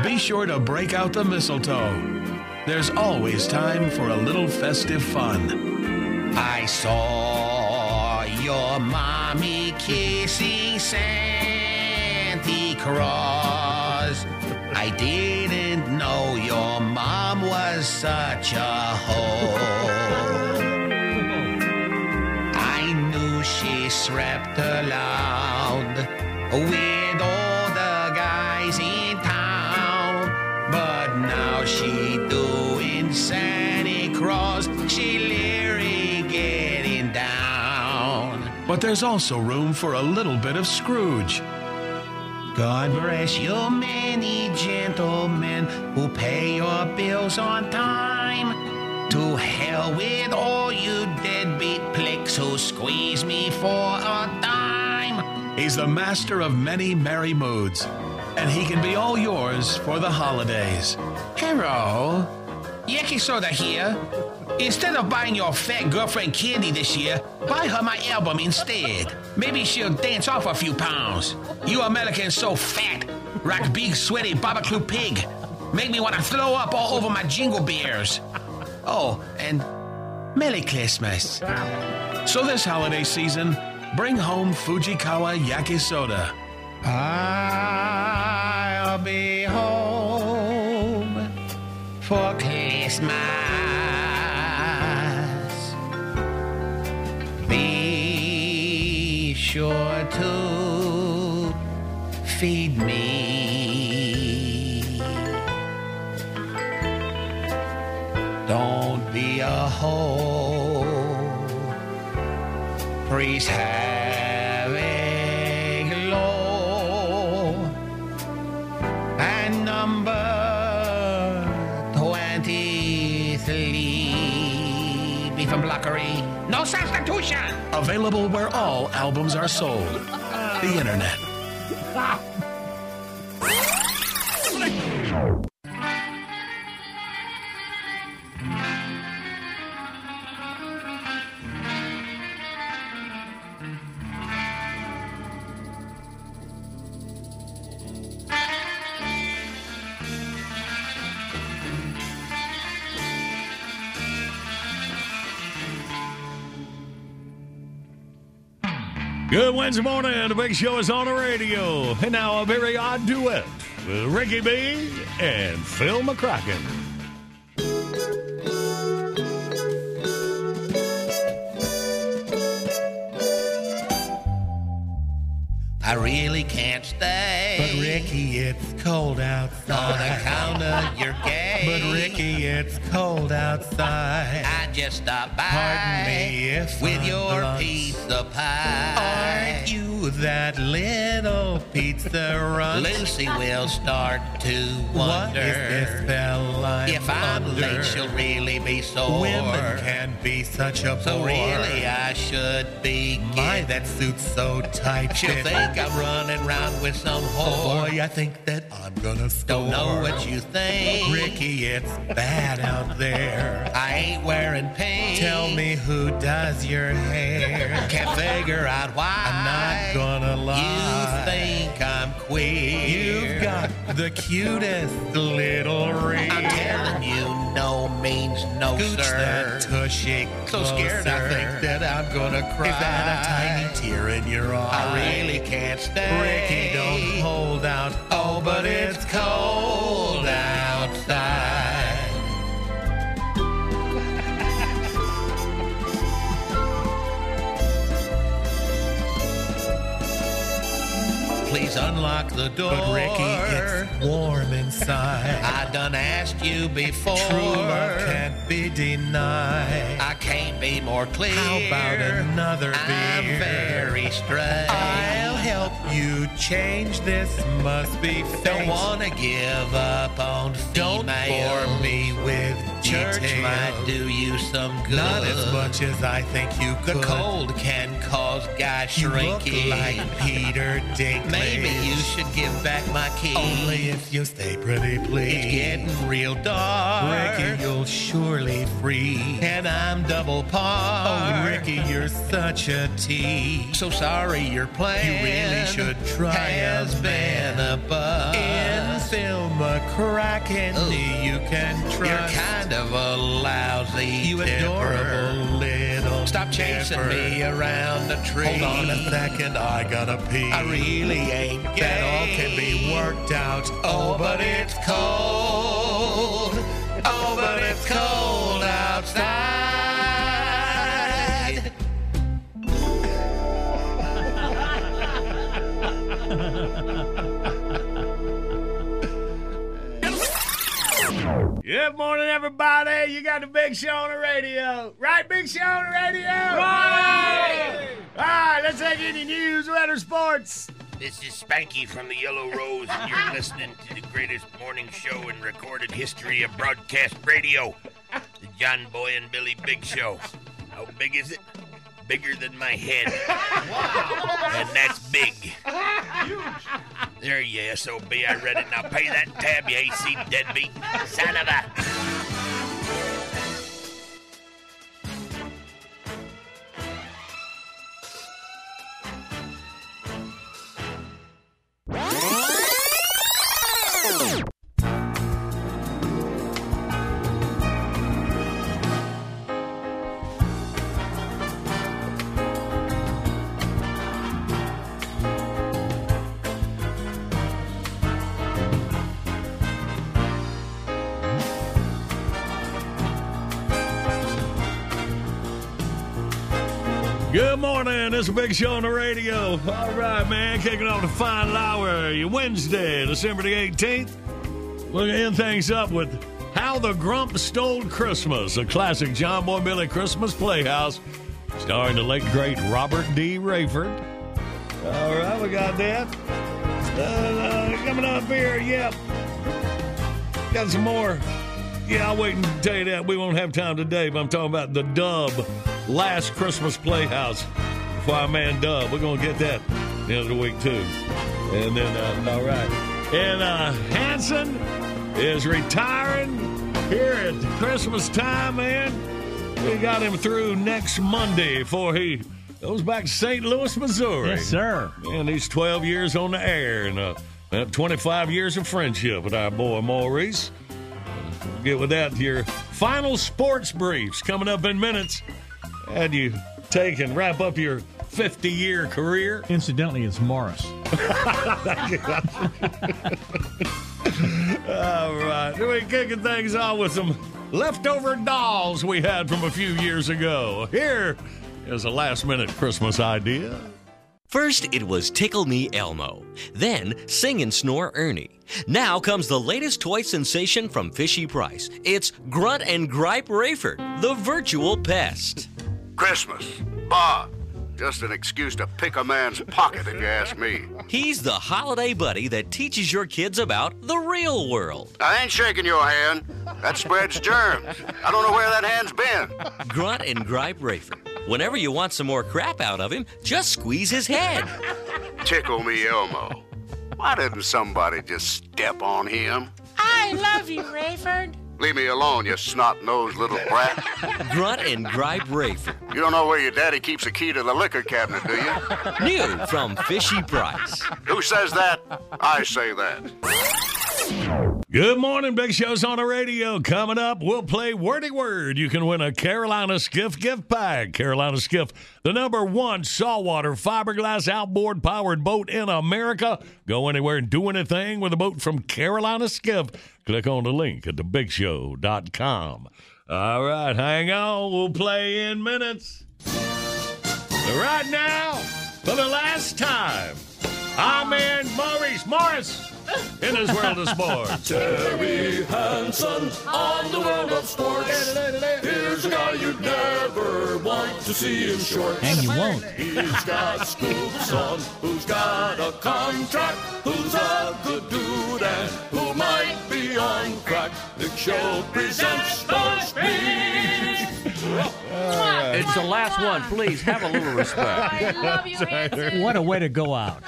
Speaker 26: Be
Speaker 14: sure to break out the mistletoe. There's always time for a little festive fun.
Speaker 26: I saw your mommy kissing Santa Claus. I didn't know your mom was such a hoe. I knew she slept around with all she doing Santa Claus. She leery getting down.
Speaker 14: But there's also room for a little bit of Scrooge.
Speaker 26: God bless you, many gentlemen who pay your bills on time. To hell with all you deadbeat plicks who squeeze me for a dime.
Speaker 33: He's the master of many merry moods, and he can be all yours for the holidays.
Speaker 26: Yaki Soda here. Instead of buying your fat girlfriend candy this year, buy her my album instead. Maybe she'll dance off a few pounds. You Americans so fat, like big sweaty barbecue pig. Make me want to throw up all over my jingle beers. Oh, and Merry Christmas.
Speaker 33: So this holiday season, bring home Fujikawa Yakisoda.
Speaker 26: I'll be home for Christmas. Be sure to feed me. Don't be a hoe. Please have No substitution.
Speaker 33: Available where all albums are sold. The internet.
Speaker 7: Good Wednesday morning. The big show is on the radio. And now a very odd duet with Ricky B and Phil McCracken.
Speaker 26: I really can't stay.
Speaker 14: But Ricky, it's cold outside.
Speaker 26: On account of your gay.
Speaker 14: But Ricky, it's cold outside.
Speaker 26: I just stopped by.
Speaker 14: Pardon me if
Speaker 26: with
Speaker 14: I'm
Speaker 26: your
Speaker 14: blunt.
Speaker 26: pizza pie.
Speaker 14: Aren't you that little pizza runt?
Speaker 26: Lucy will start to wonder
Speaker 14: is this spell I'm
Speaker 26: if I'm
Speaker 14: under?
Speaker 26: late. She'll really be sore.
Speaker 14: Women can be such a
Speaker 26: so
Speaker 14: bore.
Speaker 26: really, I should be.
Speaker 14: My, that suit's so tight.
Speaker 26: She'll
Speaker 14: fit.
Speaker 26: think I'm running around with some oh, whore.
Speaker 14: Boy, I think that I'm gonna score.
Speaker 26: Don't know what you think.
Speaker 14: Ricky, it's bad out there.
Speaker 26: I ain't wearing pink.
Speaker 14: Tell me who does your hair.
Speaker 26: Can't figure out why.
Speaker 14: I'm not gonna lie.
Speaker 26: You think I'm queer.
Speaker 14: You've got the cutest little ring.
Speaker 26: I'm telling you, no means no,
Speaker 14: Gooch
Speaker 26: sir.
Speaker 14: that tushy
Speaker 26: so scared I think that I'm gonna cry.
Speaker 14: Is that a tiny tear in your eye?
Speaker 26: I really can't stay.
Speaker 14: Ricky, don't hold out.
Speaker 26: Oh, but it's cold unlock the door.
Speaker 14: But Ricky, it's warm inside.
Speaker 26: I done asked you before.
Speaker 14: True love can't be denied.
Speaker 26: I can't be more clear.
Speaker 14: How about another beer?
Speaker 26: I'm very straight.
Speaker 14: I'll help you change this. Must be fate.
Speaker 26: Don't wanna give up on
Speaker 14: Don't bore me with
Speaker 26: Church might do you some good.
Speaker 14: Not as much as I think you
Speaker 26: The
Speaker 14: could.
Speaker 26: cold can cause guy shrinking.
Speaker 14: You look like Peter Dinklage.
Speaker 26: Maybe you should give back my key.
Speaker 14: Only if you stay pretty, please.
Speaker 26: It's getting real dark.
Speaker 14: Ricky, you'll surely free.
Speaker 26: and I'm double par.
Speaker 14: Oh, Ricky, you're such a tease.
Speaker 26: So sorry your plan.
Speaker 14: You really should try
Speaker 26: has
Speaker 14: a
Speaker 26: been. A bust.
Speaker 14: In McCracken, you can trust.
Speaker 26: You're kind of a lousy
Speaker 14: You adorable little
Speaker 26: Stop chasing
Speaker 14: temper.
Speaker 26: me around the tree.
Speaker 14: Hold on a second, I gotta pee.
Speaker 26: I really ain't gay.
Speaker 14: That all can be worked out.
Speaker 26: Oh, oh but it's cold. Oh, but it's cold outside.
Speaker 7: Good morning, everybody. You got the big show on the radio. Right, big show on the radio? Right! All right, let's take any news, weather, sports.
Speaker 24: This is Spanky from the Yellow Rose, and you're listening to the greatest morning show in recorded history of broadcast radio. The John Boy and Billy Big Show. How big is it? Bigger than my head. And that's big. Huge. There you SOB, I read it. Now pay that tab, you AC deadbeat. Son of a.
Speaker 7: morning. It's a big show on the radio. All right, man. Kicking off the final hour. Your Wednesday, December the 18th. We're going to end things up with How the Grump Stole Christmas, a classic John Boy Billy Christmas playhouse starring the late, great Robert D. Raiford. All right, we got that. Uh, uh, coming up here, yep. Got some more. Yeah, I'll wait and tell you that. We won't have time today, but I'm talking about the Dub Last Christmas Playhouse for our man Dub. We're going to get that the end of the week, too. And then, uh, all right. And uh, Hanson is retiring here at Christmas time, man. We got him through next Monday before he goes back to St. Louis, Missouri.
Speaker 10: Yes, sir.
Speaker 7: And he's 12 years on the air and uh, uh, 25 years of friendship with our boy Maurice. We'll get with that here. Final sports briefs coming up in minutes. And you take and wrap up your 50 year career.
Speaker 10: Incidentally, it's Morris.
Speaker 7: All right. We're kicking things off with some leftover dolls we had from a few years ago. Here is a last minute Christmas idea.
Speaker 34: First, it was Tickle Me Elmo. Then, Sing and Snore Ernie. Now comes the latest toy sensation from Fishy Price. It's Grunt and Gripe Raiford, the virtual pest.
Speaker 35: Christmas. Bah. Just an excuse to pick a man's pocket, if you ask me.
Speaker 34: He's the holiday buddy that teaches your kids about the real world.
Speaker 35: I ain't shaking your hand. That spreads germs. I don't know where that hand's been.
Speaker 34: Grunt and Gripe Raiford. Whenever you want some more crap out of him, just squeeze his head.
Speaker 35: Tickle me, Elmo. Why didn't somebody just step on him?
Speaker 36: I love you, Raiford.
Speaker 35: Leave me alone, you snot-nosed little brat.
Speaker 34: Grunt and Gripe Raiford.
Speaker 35: You don't know where your daddy keeps the key to the liquor cabinet, do you?
Speaker 34: New from Fishy Price.
Speaker 35: Who says that? I say that.
Speaker 7: Good morning, Big Show's on the radio. Coming up, we'll play Wordy Word. You can win a Carolina Skiff gift bag. Carolina Skiff, the number one saltwater fiberglass outboard powered boat in America. Go anywhere and do anything with a boat from Carolina Skiff. Click on the link at thebigshow.com. All right, hang on. We'll play in minutes. But right now, for the last time, I'm in Maurice Morris in his world of sports.
Speaker 12: Terry Hanson on the world of sports. Here's a guy you'd never want to see in shorts.
Speaker 10: And you won't.
Speaker 12: He's got scoops on who's got a contract, who's a good dude, and who might be on crack. The Show presents the speech.
Speaker 9: It's the last one. Please have a little respect.
Speaker 36: I love you, Hanson.
Speaker 10: What a way to go out.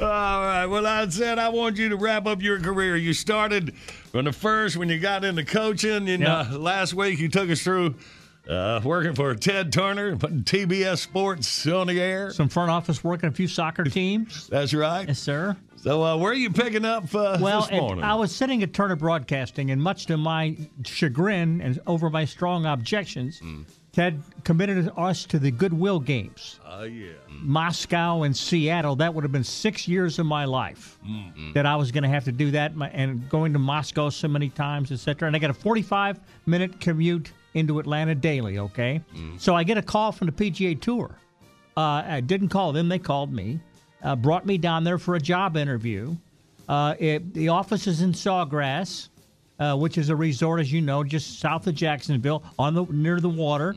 Speaker 7: All right. Well, I said I want you to wrap up your career. You started from the first when you got into coaching, and
Speaker 10: Yep.
Speaker 7: uh, last week you took us through uh, working for Ted Turner, putting TBS Sports on the air.
Speaker 10: Some front office work and a few soccer teams.
Speaker 7: That's right.
Speaker 10: Yes, sir.
Speaker 7: So, uh, where are you picking up uh,
Speaker 10: Well,
Speaker 7: this morning?
Speaker 10: I was sitting at Turner Broadcasting, and much to my chagrin and over my strong objections, Ted committed us to the Goodwill Games.
Speaker 7: Oh, yeah.
Speaker 10: Moscow and Seattle. That would have been six years of my life that I was going to have to do that, and going to Moscow so many times, etc. And I got a 45 minute commute into Atlanta daily. Okay, so I get a call from the PGA Tour. Uh, I didn't call them; they called me. Uh, brought me down there for a job interview. Uh, it, the office is in Sawgrass, uh, which is a resort, as you know, just south of Jacksonville, on the near the water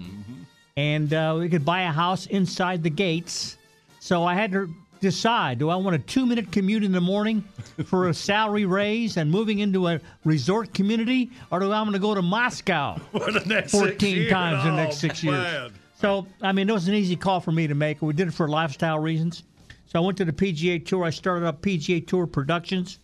Speaker 10: and uh, we could buy a house inside the gates. So I had to decide do I want a two minute commute in the morning for a salary raise and moving into a resort community, or do I want to go to Moscow
Speaker 7: the next
Speaker 10: 14
Speaker 7: six years?
Speaker 10: times in the
Speaker 7: Oh,
Speaker 10: next six years? So, I mean, it was an easy call for me to make. We did it for lifestyle reasons. So I went to the PGA Tour. I started up PGA Tour Productions.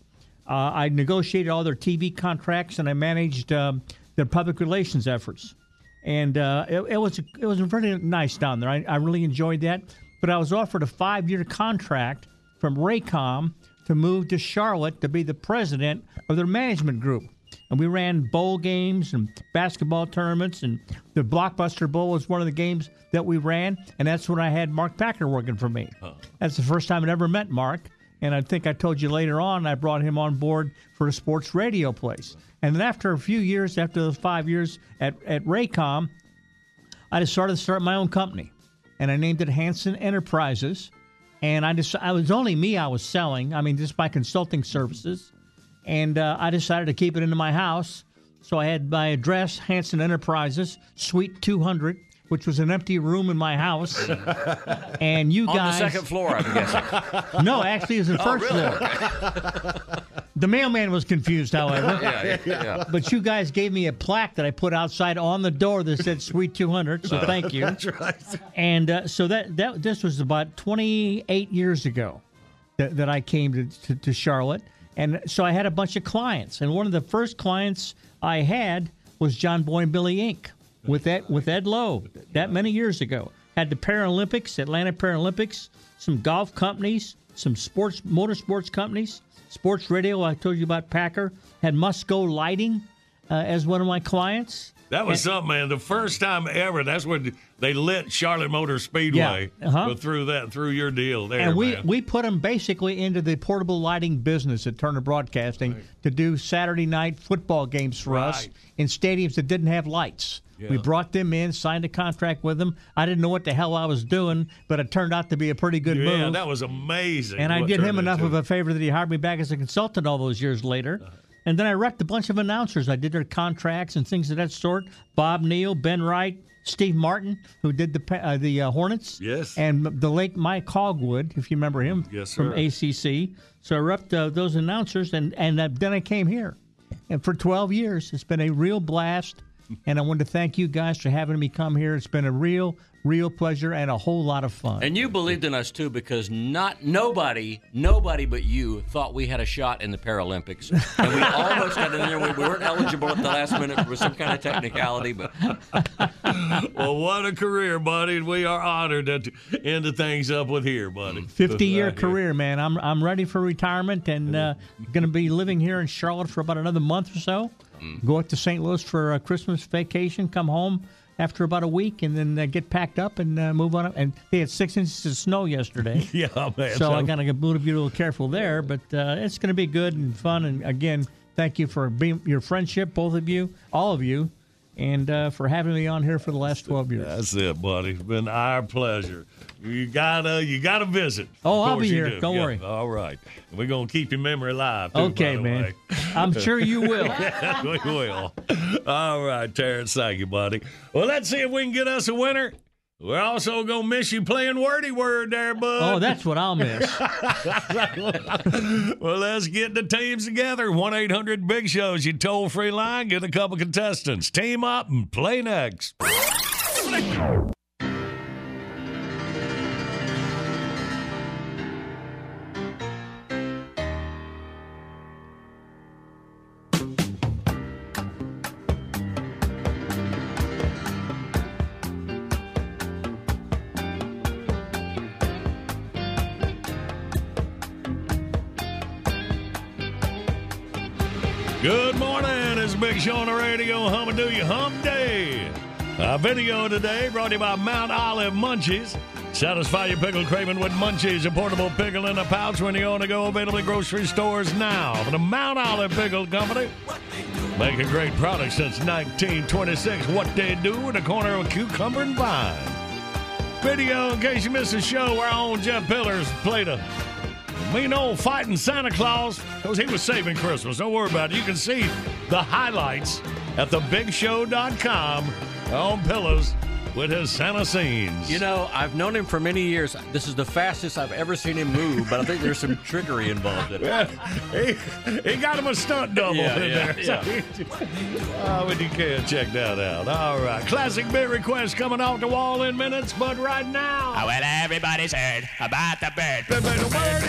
Speaker 10: Uh, I negotiated all their TV contracts and I managed um, their public relations efforts. And uh, it, it was it was very nice down there. I, I really enjoyed that. But I was offered a five year contract from Raycom to move to Charlotte to be the president of their management group. And we ran bowl games and basketball tournaments, and the Blockbuster Bowl was one of the games that we ran. And that's when I had Mark Packer working for me. That's the first time I'd ever met Mark. And I think I told you later on, I brought him on board for a sports radio place. And then after a few years, after those five years at, at Raycom, I decided to start my own company. And I named it Hanson Enterprises. And I just, I was only me I was selling. I mean, just my consulting services. And uh, I decided to keep it into my house. So I had my address, Hanson Enterprises, Suite 200, which was an empty room in my house. and you
Speaker 9: On the
Speaker 10: guys.
Speaker 9: second floor, I'm guessing.
Speaker 10: No, actually, it was the
Speaker 9: Oh,
Speaker 10: first
Speaker 9: really?
Speaker 10: floor. The mailman was confused, however.
Speaker 9: Yeah, yeah, yeah.
Speaker 10: But you guys gave me a plaque that I put outside on the door that said "Sweet 200." So thank you.
Speaker 7: That's right.
Speaker 10: And uh, so that that this was about 28 years ago that, that I came to, to, to Charlotte, and so I had a bunch of clients, and one of the first clients I had was John Boy and Billy Inc. with that with Ed Lowe that many years ago. Had the Paralympics, Atlanta Paralympics, some golf companies, some sports motorsports companies, sports radio. I told you about Packer. Had Musco Lighting uh, as one of my clients.
Speaker 7: That was something, man. The first time ever. That's when they lit Charlotte Motor Speedway.
Speaker 10: Yeah, uh-huh.
Speaker 7: But through that, through your deal there,
Speaker 10: and we,
Speaker 7: man.
Speaker 10: we put them basically into the portable lighting business at Turner Broadcasting to do Saturday night football games for us in stadiums that didn't have lights. We brought them in, signed a contract with them. I didn't know what the hell I was doing, but it turned out to be a pretty good
Speaker 7: yeah,
Speaker 10: move.
Speaker 7: that was amazing.
Speaker 10: and I did him enough
Speaker 7: into.
Speaker 10: of a favor that he hired me back as a consultant all those years later.
Speaker 7: Uh-huh.
Speaker 10: And then I wrecked a bunch of announcers. I did their contracts and things of that sort. Bob Neal, Ben Wright, Steve Martin, who did the uh, the uh, Hornets.
Speaker 7: Yes.
Speaker 10: And the late Mike Hogewood, if you remember him
Speaker 7: Yes,
Speaker 10: from. ACC. So I repped uh, those announcers, and, and uh, then I came here. And for 12 years, it's been a real blast. And I want to thank you guys for having me come here. It's been a real, real pleasure and a whole lot of fun.
Speaker 9: And you believed in us too, because not nobody, nobody but you thought we had a shot in the Paralympics, and we almost got in there. We, we weren't eligible at the last minute for some kind of technicality, but
Speaker 7: well, what a career, buddy. and We are honored to end the things up with here, buddy.
Speaker 10: 50 year
Speaker 7: Right here.
Speaker 10: career, man. I'm I'm ready for retirement and uh, going to be living here in Charlotte for about another month or so.
Speaker 7: Mm.
Speaker 10: Go up to St. Louis for a Christmas vacation, come home after about a week, and then uh, get packed up and uh, move on up. And they had six inches of snow yesterday.
Speaker 7: Yeah, man.
Speaker 10: so I got to be a little careful there, but uh, it's going to be good and fun. And again, thank you for being your friendship, both of you, all of you, and uh, for having me on here for the last 12 years.
Speaker 7: That's it, buddy. It's been our pleasure. You gotta, you gotta visit.
Speaker 10: Oh, I'll be here.
Speaker 7: do.
Speaker 10: Don't
Speaker 7: Yeah,
Speaker 10: worry.
Speaker 7: All right, we're gonna keep your memory alive. Too,
Speaker 10: Okay, man.
Speaker 7: way.
Speaker 10: I'm sure you will.
Speaker 7: we will. All right, Terrence. Thank you, buddy. Well, let's see if we can get us a winner. We're also gonna miss you playing wordy word there, bud.
Speaker 10: Oh, that's what I'll miss.
Speaker 7: well, let's get the teams together. 1 800 Big Shows, You toll free line. Get a couple contestants. Team up and play next. Good morning. It's Big Show on the radio. Hum and do you hump day. Our video today brought to you by Mount Olive Munchies. Satisfy your pickle craving with Munchies, a portable pickle in a pouch when you're on the go. Available at grocery stores now. The Mount Olive Pickle Company. Make a great product since 1926. What they do in the corner of cucumber and vine. Video, in case you missed the show, where our own Jeff Pillars played a mean old fighting Santa Claus because he was saving Christmas. Don't worry about it. You can see the highlights at thebigshow.com on Pillows. With his Santa scenes.
Speaker 9: You know, I've known him for many years. This is the fastest I've ever seen him move, but I think there's some trickery involved in it.
Speaker 7: Yeah, he, he got him a stunt double
Speaker 9: Yeah,
Speaker 7: in
Speaker 9: yeah,
Speaker 7: there. So he- oh, but you can't check that out. All right. Classic bit request coming off the wall in minutes, but right now.
Speaker 26: Oh, well, everybody's heard about the bird.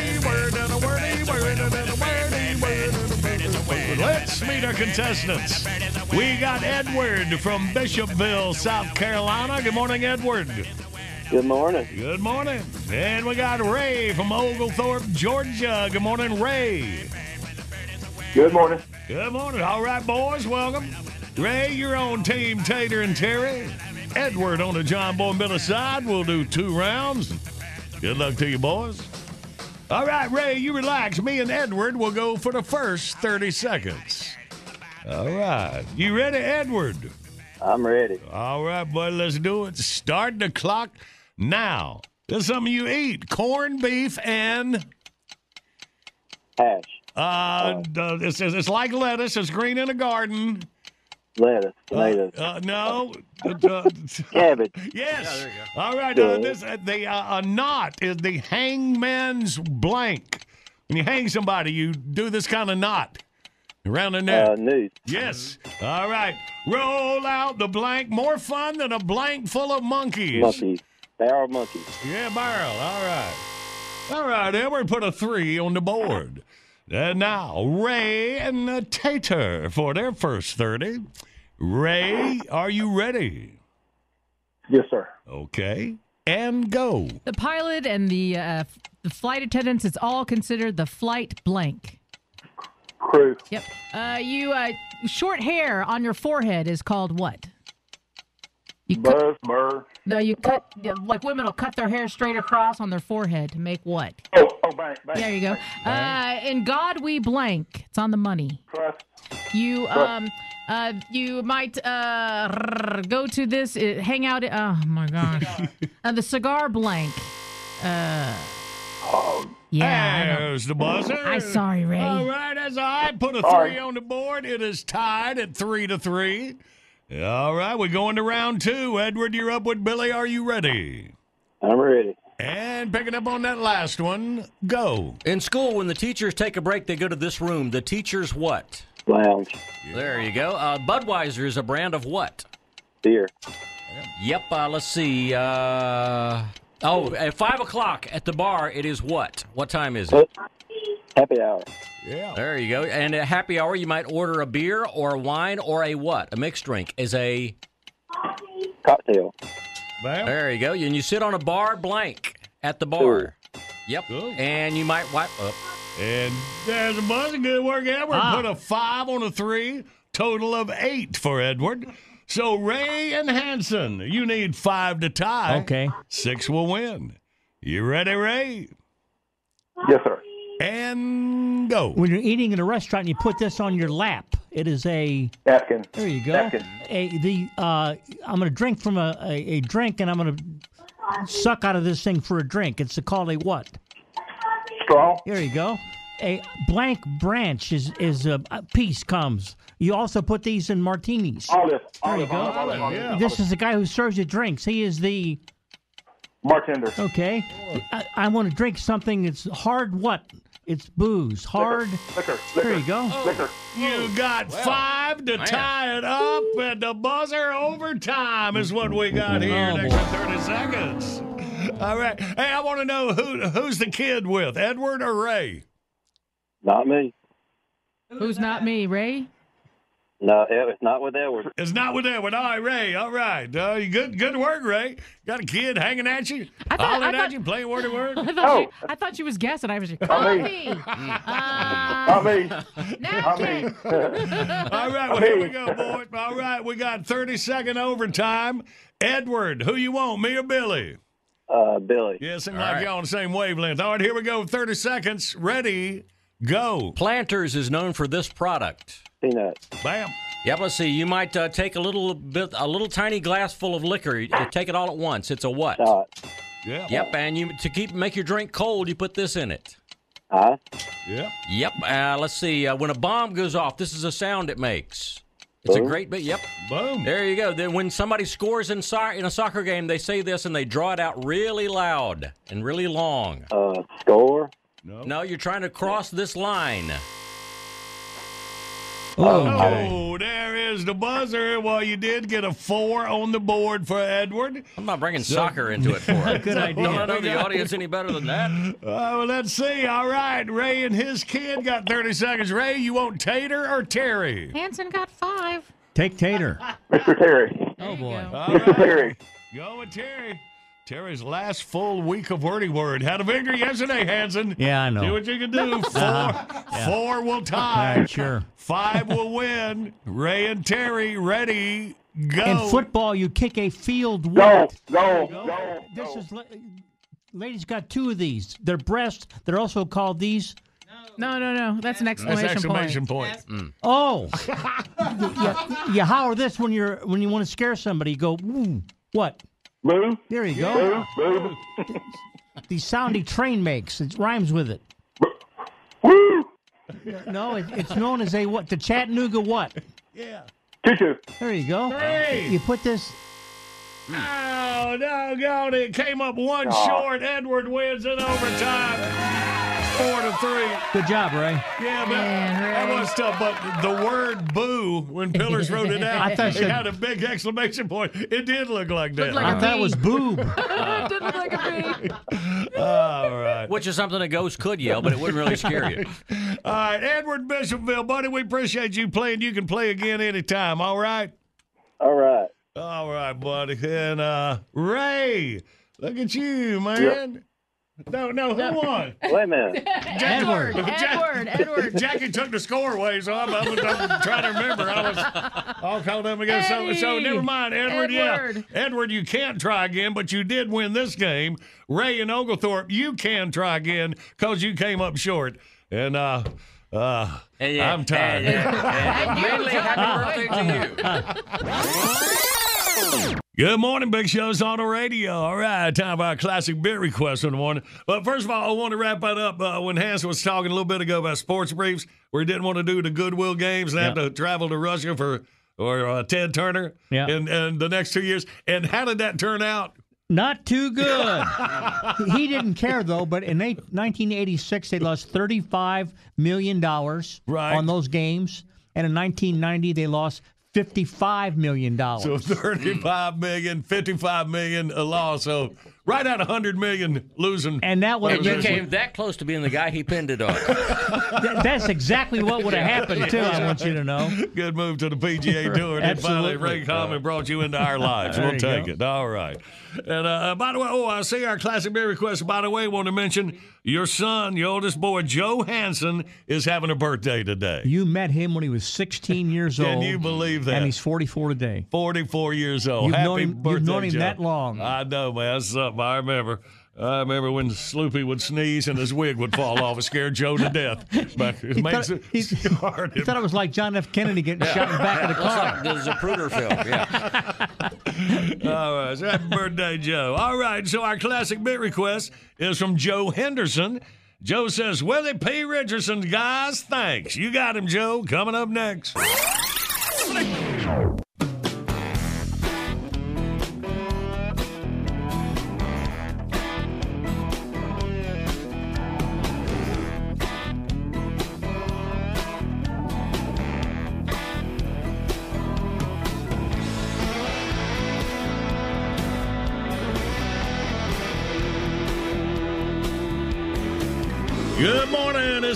Speaker 7: Let's meet our contestants. We got Edward from Bishopville, South Carolina. Good morning, Edward.
Speaker 22: Good morning.
Speaker 7: Good morning. And we got Ray from Oglethorpe, Georgia. Good morning, Ray.
Speaker 22: Good morning.
Speaker 7: Good morning. All right, boys, welcome. Ray, you're on Team Tater and Terry. Edward on the John Boy Miller side. We'll do two rounds. Good luck to you, boys. All right, Ray, you relax. Me and Edward will go for the first 30 seconds. All right. You ready, Edward?
Speaker 22: I'm ready.
Speaker 7: All right, buddy, let's do it. Start the clock now. This is something you eat corned beef and.
Speaker 22: Hash.
Speaker 7: Uh, uh, it's, it's it's like lettuce. It's green in a garden.
Speaker 22: Lettuce. Tomatoes.
Speaker 7: Uh, no. Uh,
Speaker 22: Cabbage.
Speaker 7: Yes. All right. Uh, this uh, the uh, a knot is the hangman's blank. When you hang somebody, you do this kind of knot around the neck.
Speaker 22: Uh, noose.
Speaker 7: Yes. All right. Roll out the blank. More fun than a blank full of monkeys.
Speaker 22: Monkeys. They are monkeys.
Speaker 7: Yeah, barrel. All right. All right, Edward, put a three on the board. And now, Ray and uh, Tater for their first 30. Ray, are you ready?
Speaker 22: Yes, sir.
Speaker 7: Okay. And go.
Speaker 37: The pilot and the uh, f- the flight attendants, it's all considered the flight blank.
Speaker 22: Crew.
Speaker 37: Yep. Uh, you uh, short hair on your forehead is called what? You cut,
Speaker 22: Buzz. Burr.
Speaker 37: no, you cut like women will cut their hair straight across on their forehead to make what?
Speaker 22: Oh, oh, bang, bang.
Speaker 37: There you go. Uh, in God we blank. It's on the money.
Speaker 22: Trust.
Speaker 37: You um uh you might uh go to this uh, hang out. Oh my gosh. uh, the cigar blank. Uh. Oh. Yeah.
Speaker 7: There's the buzzer.
Speaker 37: I'm sorry, Ray.
Speaker 7: All right, as I put a
Speaker 22: Sorry.
Speaker 7: three on the board, it is tied at three to three. All right, we're going to round two. Edward, you're up with Billy. Are you ready?
Speaker 22: I'm ready.
Speaker 7: And picking up on that last one, go.
Speaker 9: In school, when the teachers take a break, they go to this room. The teachers what?
Speaker 22: Lounge.
Speaker 9: There you go. Uh, Budweiser is a brand of what?
Speaker 22: Beer.
Speaker 9: Yep. Uh, let's see. Uh, oh, at five o'clock at the bar, it is what? What time is it?
Speaker 22: Happy hour.
Speaker 7: Yeah.
Speaker 9: There you go. And at happy hour, you might order a beer or a wine or a what? A mixed drink is a.
Speaker 22: Cocktail.
Speaker 9: There you go. And you sit on a bar blank at the bar. Yep. And you might wipe up.
Speaker 7: And there's a bunch of Good work, Edward.
Speaker 9: Ah.
Speaker 7: Put a five on a three. Total of eight for Edward. So Ray and Hanson, you need five to tie.
Speaker 10: Okay.
Speaker 7: Six will win. You ready, Ray?
Speaker 22: Yes, sir.
Speaker 7: And go.
Speaker 10: When you're eating in a restaurant, and you put this on your lap. It is a
Speaker 22: Napkin.
Speaker 10: There you go.
Speaker 22: Napkin.
Speaker 10: A, the uh, I'm going to drink from a, a, a drink, and I'm going to suck out of this thing for a drink. It's called a what?
Speaker 22: Straw.
Speaker 10: There you go. A blank branch is is a, a piece comes. You also put these in martinis.
Speaker 22: Olive.
Speaker 10: There you
Speaker 22: Olive,
Speaker 10: go.
Speaker 22: olive, olive, yeah.
Speaker 10: This is the guy who serves you drinks. He is the
Speaker 22: Bartender.
Speaker 10: okay. I, I want to drink something that's hard. What? It's booze. Hard.
Speaker 22: Liquor.
Speaker 10: There you go. Oh.
Speaker 22: Liquor.
Speaker 7: You got five to
Speaker 9: man.
Speaker 7: tie it up, and the buzzer overtime is what we got here.
Speaker 10: Oh,
Speaker 7: Next 30 seconds. All right. Hey, I want to know who who's the kid with, Edward or Ray?
Speaker 22: Not me.
Speaker 37: Who's not me, Ray?
Speaker 22: No, it's not with Edward.
Speaker 7: It's not with Edward. All right, Ray. All right. Uh, you good good work, Ray. Got a kid hanging at you,
Speaker 37: I thought-
Speaker 7: hollering
Speaker 37: I thought-
Speaker 7: at you, playing word to word.
Speaker 37: I thought,
Speaker 22: Oh.
Speaker 37: she, I thought she was guessing. I was like,
Speaker 22: Not me.
Speaker 37: coffee.
Speaker 22: Not me. Not me.
Speaker 7: All right, well, here we go, boys. All right, we got 30 second overtime. Edward, who you want, me or Billy?
Speaker 22: Uh, Billy.
Speaker 7: Yeah, seems
Speaker 9: All
Speaker 7: like
Speaker 9: right.
Speaker 7: y'all on the same wavelength. All right, here we go. 30 seconds. Ready, go.
Speaker 9: Planters is known for this product.
Speaker 22: Peanut.
Speaker 7: Bam.
Speaker 9: Yep. Let's see. You might uh, take a little bit, a little tiny glass full of liquor. You take it all at once. It's a what?
Speaker 22: Shot.
Speaker 7: Yeah.
Speaker 9: Yep. And you to keep make your drink cold, you put this in it.
Speaker 22: Huh?
Speaker 7: Yep.
Speaker 9: Yep. Uh, let's see. Uh, when a bomb goes off, this is a sound it makes. It's a great bit. Yep.
Speaker 7: Boom.
Speaker 9: There you go. Then when somebody scores in, so- in a soccer game, they say this and they draw it out really loud and really long.
Speaker 22: Uh, score.
Speaker 9: No, you're trying to cross this line.
Speaker 7: Oh, there is the buzzer. Well, you did get a four on the board for Edward.
Speaker 9: I'm not bringing
Speaker 7: So-
Speaker 9: soccer into it for it.
Speaker 7: Good idea.
Speaker 9: Don't I know the audience any better than that?
Speaker 7: Uh, well, let's see. All right, Ray and his kid got 30 seconds. Ray, you want Tater or Terry?
Speaker 37: Hanson got five.
Speaker 10: Take Tater.
Speaker 22: Mr. Terry.
Speaker 37: Oh boy.
Speaker 22: Mr.
Speaker 7: right.
Speaker 22: Terry.
Speaker 7: Go with Terry. Terry's last full week of wordy word. Had a victory yesterday, Hanson.
Speaker 10: Yeah, I know.
Speaker 7: See what you can do. Uh-huh. 4
Speaker 10: Yeah.
Speaker 7: four will tie.
Speaker 10: right, sure.
Speaker 7: Five will win. Ray and Terry ready. Go.
Speaker 10: In football, you kick a field goal.
Speaker 22: Go,
Speaker 10: what?
Speaker 22: go, go.
Speaker 10: This is la- ladies got two of these. They're breast. They're also called these.
Speaker 37: No, no, no. That's an
Speaker 7: That's
Speaker 37: exclamation,
Speaker 7: exclamation
Speaker 37: point.
Speaker 7: point. Mm.
Speaker 10: Oh, you, you holler this when you're when you want to scare somebody. You go, "Ooh, what?
Speaker 22: Boo.
Speaker 10: There you go.
Speaker 22: Boo. Boo.
Speaker 10: The sound a train makes. It rhymes with it.
Speaker 22: Woo.
Speaker 10: No, it, it's known as a what? The Chattanooga what?
Speaker 7: Yeah.
Speaker 22: Choo-choo.
Speaker 10: There you go.
Speaker 7: Three.
Speaker 10: You put this.
Speaker 7: Oh, doggone it. Came up one
Speaker 22: Aw.
Speaker 7: short. Edward wins in overtime. Four to three.
Speaker 10: Good job, Ray.
Speaker 7: Yeah, but
Speaker 37: Man,
Speaker 7: that was tough. But the word "boo" when Pillars wrote it out,
Speaker 10: I thought
Speaker 7: it
Speaker 10: said-
Speaker 7: had a big exclamation point. It did look like that.
Speaker 37: Looked like
Speaker 10: I
Speaker 37: a
Speaker 10: thought it was boob.
Speaker 37: it did look like a bee.
Speaker 7: All right.
Speaker 9: Which is something a ghost could yell, but it wouldn't really scare you.
Speaker 7: All right, Edward Bishopville, buddy, we appreciate you playing. You can play again anytime. All right.
Speaker 22: All right.
Speaker 7: All right, buddy. And uh Ray, look at you, man. No, no, who won?
Speaker 22: Wait a minute.
Speaker 37: Edward,
Speaker 7: Jack-
Speaker 37: Edward, Edward.
Speaker 7: Jackie took the score away, so I'm, I'm, I'm trying to remember. I was all caught up again. So, so never mind, Edward.
Speaker 37: Edward.
Speaker 7: Yeah, Edward, you can't try again, but you did win this game. Ray and Oglethorpe, you can try again because you came up short. And uh, uh,
Speaker 9: And yeah,
Speaker 7: I'm tired.
Speaker 9: And, and mainly happy birthday to you.
Speaker 7: Good morning, Big Show's on the radio. All right, time for our classic beer request in the morning. But first of all, I want to wrap that up. Uh, when Hans was talking a little bit ago about sports briefs, where he didn't want to do the Goodwill games and have to travel to Russia for or uh, Ted Turner
Speaker 10: Yeah.
Speaker 7: in, in the next two years. And how did that turn out?
Speaker 10: Not too good. he didn't care though. But in eight- 1986, they lost 35 million dollars
Speaker 7: Right.
Speaker 10: on those games, and in 1990 they lost 55 million
Speaker 7: So
Speaker 10: dollars.
Speaker 7: 35 million, 55 million a loss. So right at 100 million losing.
Speaker 10: And that would have
Speaker 9: you came that close to being the guy he pinned it on.
Speaker 10: Th- That's exactly what would have happened too. I want you to know.
Speaker 7: Good move to the PGA Tour. And then finally,
Speaker 10: Absolutely.
Speaker 7: Ray Common brought you into our lives. We'll take
Speaker 10: go.
Speaker 7: it. All right. And uh, by the way, oh, I see our classic beer request. By the way, want to mention your son, your oldest boy, Joe Hanson, is having a birthday today.
Speaker 10: You met him when he was 16 years
Speaker 7: Can
Speaker 10: old.
Speaker 7: you believe that?
Speaker 10: And he's 44 today.
Speaker 7: 44 years old.
Speaker 10: You've
Speaker 7: Happy
Speaker 10: known him-
Speaker 7: birthday,
Speaker 10: you've known him
Speaker 7: Joe.
Speaker 10: that long.
Speaker 7: I know, man. That's something I remember. I remember when Sloopy would sneeze and his wig would fall off. It scared Joe to death. Back, it
Speaker 10: He
Speaker 7: makes
Speaker 10: thought-
Speaker 7: it
Speaker 10: he- He thought it was like John F. Kennedy getting shot in the back of the
Speaker 9: Looks
Speaker 10: car.
Speaker 9: like the Zapruder film. Yeah.
Speaker 7: All right, so happy birthday, Joe. All right, so our classic bit request is from Joe Henderson. Joe says, Willie P. Richardson, guys, thanks. You got him, Joe. Coming up next.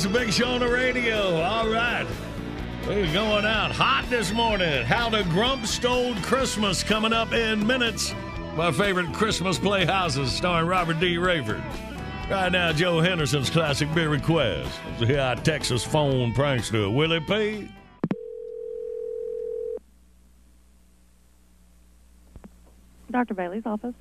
Speaker 7: Morning. It's a big show on the radio. All right. We're going out hot this morning. How the Grump Stole Christmas coming up in minutes. My favorite Christmas playhouses starring Robert D. Raiford. Right now, Joe Henderson's classic beer request. Let's hear our Texas phone prankster, Willie P.
Speaker 38: Dr. Bailey's office.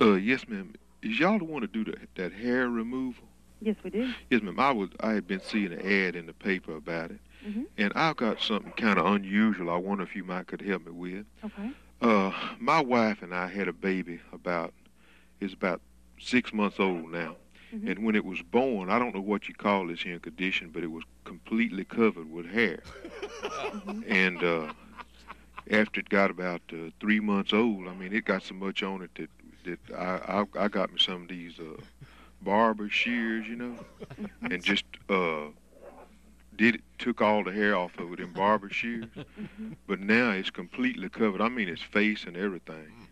Speaker 39: Uh, yes, ma'am. Is y'all the one to do the, that hair removal?
Speaker 38: Yes, we do.
Speaker 39: Yes, ma'am. I was I had been seeing an ad in the paper about it,
Speaker 38: Mm-hmm.
Speaker 39: and I've got something kind of unusual. I wonder if you might could help me with.
Speaker 38: Okay.
Speaker 39: Uh, my wife and I had a baby about it's about six months old now,
Speaker 38: Mm-hmm.
Speaker 39: and when it was born, I don't know what you call this here condition, but it was completely covered with hair,
Speaker 38: Mm-hmm.
Speaker 39: and uh, after it got about uh, three months old, I mean, it got so much on it that that I I, I got me some of these uh, barber shears, you know, and just uh, did it, took all the hair off of it in barber shears. But now it's completely covered. I mean, its face and everything.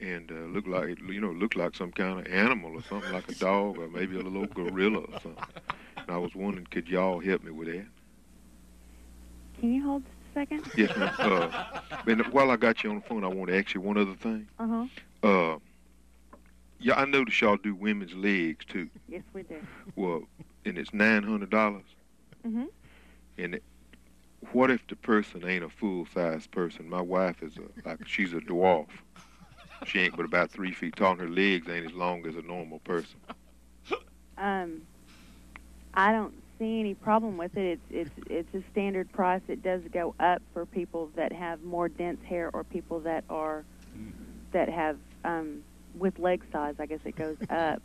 Speaker 39: And uh, look like you know, looked like some kind of animal or something, like a dog or maybe a little gorilla or something. And I was wondering, could y'all help me with that?
Speaker 38: Can you hold a second?
Speaker 39: Yes, ma'am. Uh, and while I got you on the phone, I want to ask you one other thing.
Speaker 38: Uh huh.
Speaker 39: Yeah, I noticed y'all do women's legs too.
Speaker 38: Yes, we do.
Speaker 39: Well, and it's nine hundred dollars.
Speaker 38: Mhm.
Speaker 39: And it, what if the person ain't a full size person? My wife is a like she's a dwarf. She ain't but about three feet tall, and her legs ain't as long as a normal person.
Speaker 38: Um, I don't see any problem with it. It's it's it's a standard price. It does go up for people that have more dense hair or people that are that have um with leg size. I guess it goes up.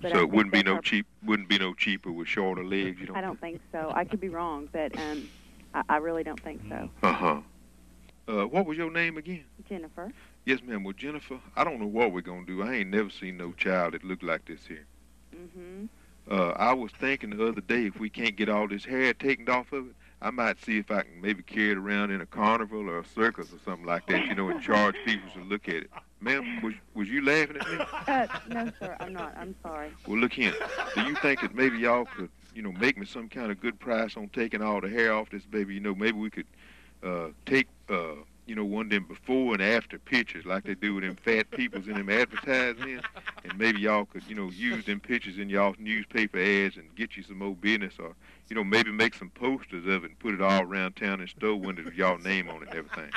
Speaker 38: But I
Speaker 39: so it wouldn't be no
Speaker 38: our-
Speaker 39: cheap. Wouldn't be no cheaper with shorter legs. You don't.
Speaker 38: I don't think so. I could be wrong, but um, I, I really don't think so.
Speaker 39: Uh huh. Uh, what was your name again?
Speaker 38: Jennifer.
Speaker 39: Yes, ma'am. Well, Jennifer, I don't know what we're gonna do. I ain't never seen no child that looked like this here.
Speaker 38: Mm-hmm.
Speaker 39: Uh, I was thinking the other day if we can't get all this hair taken off of it, I might see if I can maybe carry it around in a carnival or a circus or something like that, you know, and charge people to look at it. Ma'am, was was you laughing at me?
Speaker 38: Uh, no, sir, I'm not. I'm sorry.
Speaker 39: Well, look here. Do you think that maybe y'all could, you know, make me some kind of good price on taking all the hair off this baby? You know, maybe we could uh, take, uh, you know, one of them before and after pictures like they do with them fat peoples in them advertisements, and maybe y'all could, you know, use them pictures in y'all newspaper ads and get you some more business, or you know, maybe make some posters of it and put it all around town in store windows with y'all name on it and everything.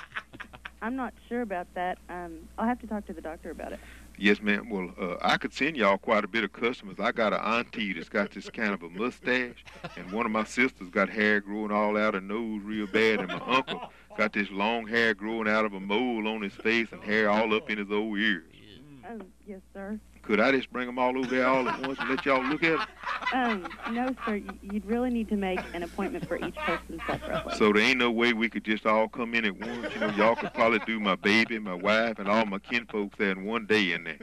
Speaker 38: I'm not sure about that. Um, I'll have to talk to the doctor about it.
Speaker 39: Yes, ma'am. Well, uh, I could send y'all quite a bit of customers. I got an auntie that's got this kind of a mustache, and one of my sisters got hair growing all out her nose real bad, and my uncle got this long hair growing out of a mole on his face and hair all up in his old ears.
Speaker 38: Oh, yes, sir.
Speaker 39: Could I just bring them all over there all at once and let y'all look at it?
Speaker 38: Um, no, sir. You'd really need to make an appointment for each person separately.
Speaker 39: So there ain't no way we could just all come in at once. You know, y'all could probably do my baby, my wife, and all my kinfolks there in one day in there.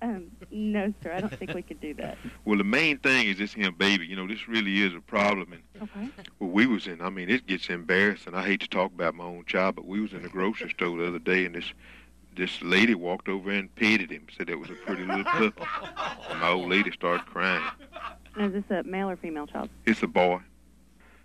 Speaker 38: Um, no, sir. I don't think we could do that.
Speaker 39: Well, the main thing is this him baby. You know, this really is a problem. And
Speaker 38: Okay.
Speaker 39: well, we was in. I mean, it gets embarrassing. I hate to talk about my own child, but we was in the grocery store the other day, and this this lady walked over and petted him. Said it was a pretty little puppy. And my old lady started crying.
Speaker 38: Is this a male or female child?
Speaker 39: It's a boy.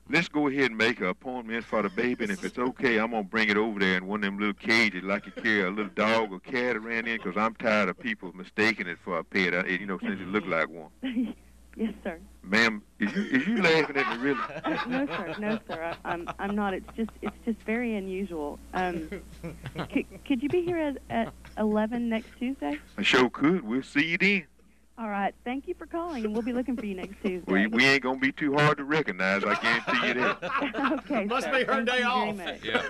Speaker 39: Let's go ahead and make an appointment for the baby, and if it's okay, I'm gonna bring it over there in one of them little cages, like you carry a little dog or cat around in, 'cause I'm tired of people mistaking it for a pet. I, you know, since it look like one.
Speaker 38: yes, sir.
Speaker 39: Ma'am, is you is you laughing at me really?
Speaker 38: No, sir. No, sir. I, I'm I'm not. It's just it's just very unusual. Um, could, could you be here at, at 11 next Tuesday?
Speaker 39: I sure could. We'll see you then.
Speaker 38: All right. Thank you for calling, and we'll be looking for you next Tuesday.
Speaker 39: We, we ain't gonna be too hard to recognize. I guarantee you that.
Speaker 38: okay.
Speaker 39: Must
Speaker 38: sir.
Speaker 39: be her
Speaker 38: Thank
Speaker 39: day
Speaker 38: you very
Speaker 39: off.
Speaker 38: much.
Speaker 39: Yeah.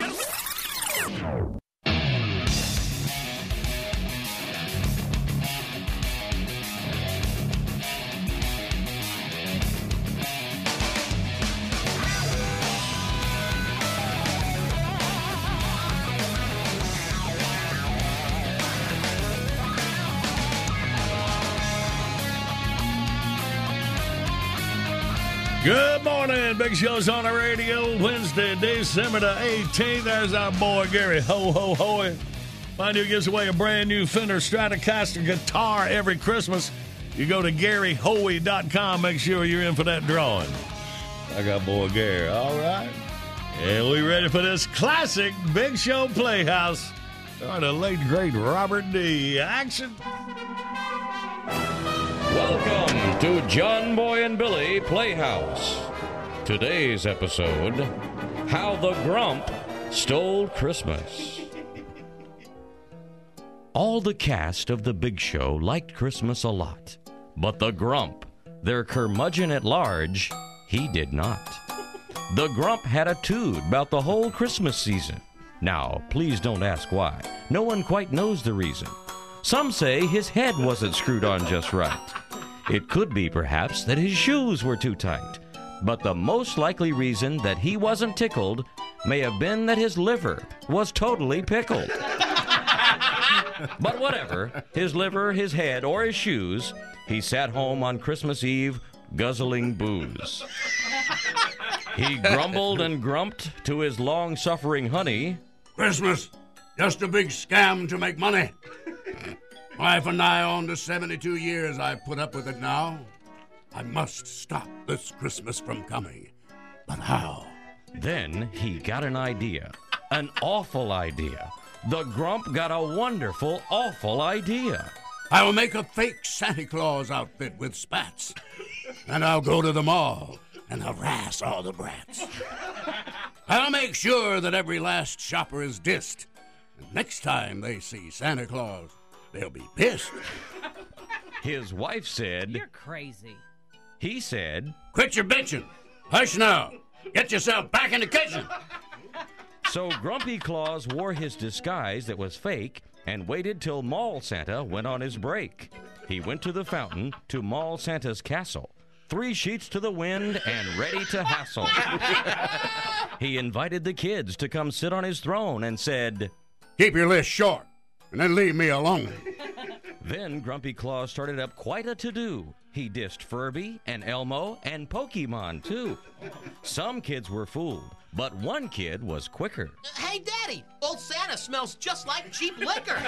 Speaker 39: Bye-bye.
Speaker 7: Good morning. Big Show's on the radio Wednesday, December the 18th. There's our boy Gary Ho Ho Hoy. Mind you, gives away a brand new Fender Stratocaster guitar every Christmas. You go to GaryHoey.com. Make sure you're in for that drawing. I got boy Gary. All right. And we ready for this classic Big Show Playhouse. Or the late, great Robert D. Action.
Speaker 9: Welcome to John Boy and Billy Playhouse. Today's episode How the Grump Stole Christmas. All the cast of The Big Show liked Christmas a lot, but the Grump, their curmudgeon at large, he did not. The Grump had a tood about the whole Christmas season. Now, please don't ask why. No one quite knows the reason. Some say his head wasn't screwed on just right. It could be, perhaps, that his shoes were too tight. But the most likely reason that he wasn't tickled
Speaker 34: may have been that his liver was totally pickled. but whatever, his liver, his head, or his shoes, he sat home on Christmas Eve guzzling booze. He grumbled and grumped to his long suffering honey.
Speaker 16: Christmas, just a big scam to make money. Wife and I on to 72 years I've put up with it now. I must stop this Christmas from coming. But how?
Speaker 34: Then he got an idea. An awful idea. The grump got a wonderful, awful idea.
Speaker 16: I will make a fake Santa Claus outfit with spats. And I'll go to the mall and harass all the brats. I'll make sure that every last shopper is dissed. And next time they see Santa Claus, they'll be pissed.
Speaker 34: His wife said,
Speaker 40: You're crazy.
Speaker 34: he said,
Speaker 16: Quit your bitching. Hush now. Get yourself back in the kitchen.
Speaker 34: So Grumpy Claus wore his disguise that was fake and waited till Mall Santa went on his break. He went to the fountain to Mall Santa's castle, three sheets to the wind and ready to hassle. he invited the kids to come sit on his throne and said,
Speaker 16: Keep your list short and then leave me alone.
Speaker 34: Then Grumpy Claus started up quite a to do. He dissed Furby and Elmo and Pokemon too. Some kids were fooled, but one kid was quicker.
Speaker 8: Hey, Daddy, old Santa smells just like cheap liquor.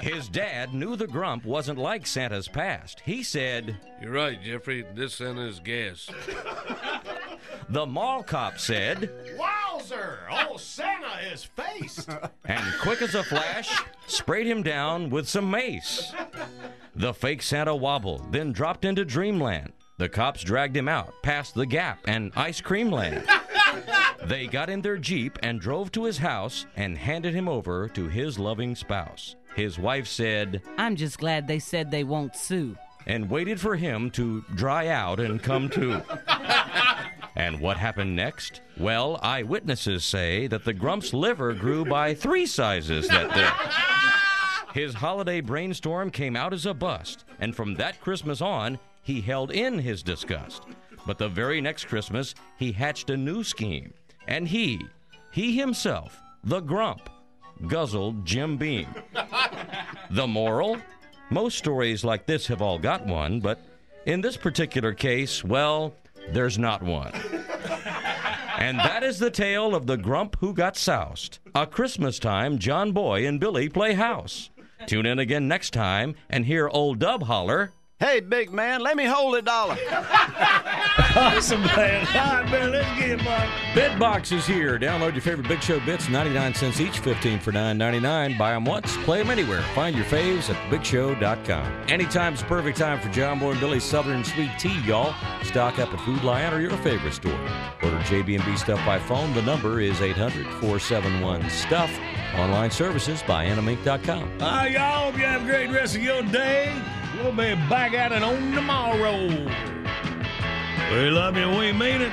Speaker 34: His dad knew the grump wasn't like Santa's past. He said,
Speaker 41: You're right, Jeffrey. This Santa is gas.
Speaker 34: The mall cop said,
Speaker 42: Wowzer! Old Santa is faced.
Speaker 34: and quick as a flash, sprayed him down with some mace. The fake Santa wobbled, then dropped into dreamland. The cops dragged him out, past the Gap and Ice Cream Land. They got in their Jeep and drove to his house and handed him over to his loving spouse. His wife said,
Speaker 43: I'm just glad they said they won't sue.
Speaker 34: and waited for him to dry out and come to. and what happened next? Well, eyewitnesses say that the grump's liver grew by three sizes that day. His holiday brainstorm came out as a bust, and from that Christmas on, he held in his disgust. But the very next Christmas, he hatched a new scheme, and he, he himself, the grump, guzzled Jim Beam. The moral? Most stories like this have all got one, but in this particular case, well, there's not one. And that is the tale of the grump who got soused. A Christmas time, John Boy and Billy play house. Tune in again next time and hear old Dub holler.
Speaker 44: Hey, big man, let me hold a dollar.
Speaker 7: awesome, man. All right, man, let's get it, Bob.
Speaker 34: Bitbox is here. Download your favorite Big Show bits, 99 cents each, 15 for 9.99. Buy them once, play them anywhere. Find your faves at bigshow.com. Anytime's the perfect time for John Boy and Billy's Southern Sweet Tea, y'all. Stock up at Food Lion or your favorite store. Order JB&B stuff by phone. The number is 800-471-STUFF. Online services by animink.com.
Speaker 7: All right, y'all. Hope you have a great rest of your day. We'll be back at it on tomorrow. We love you. We mean it.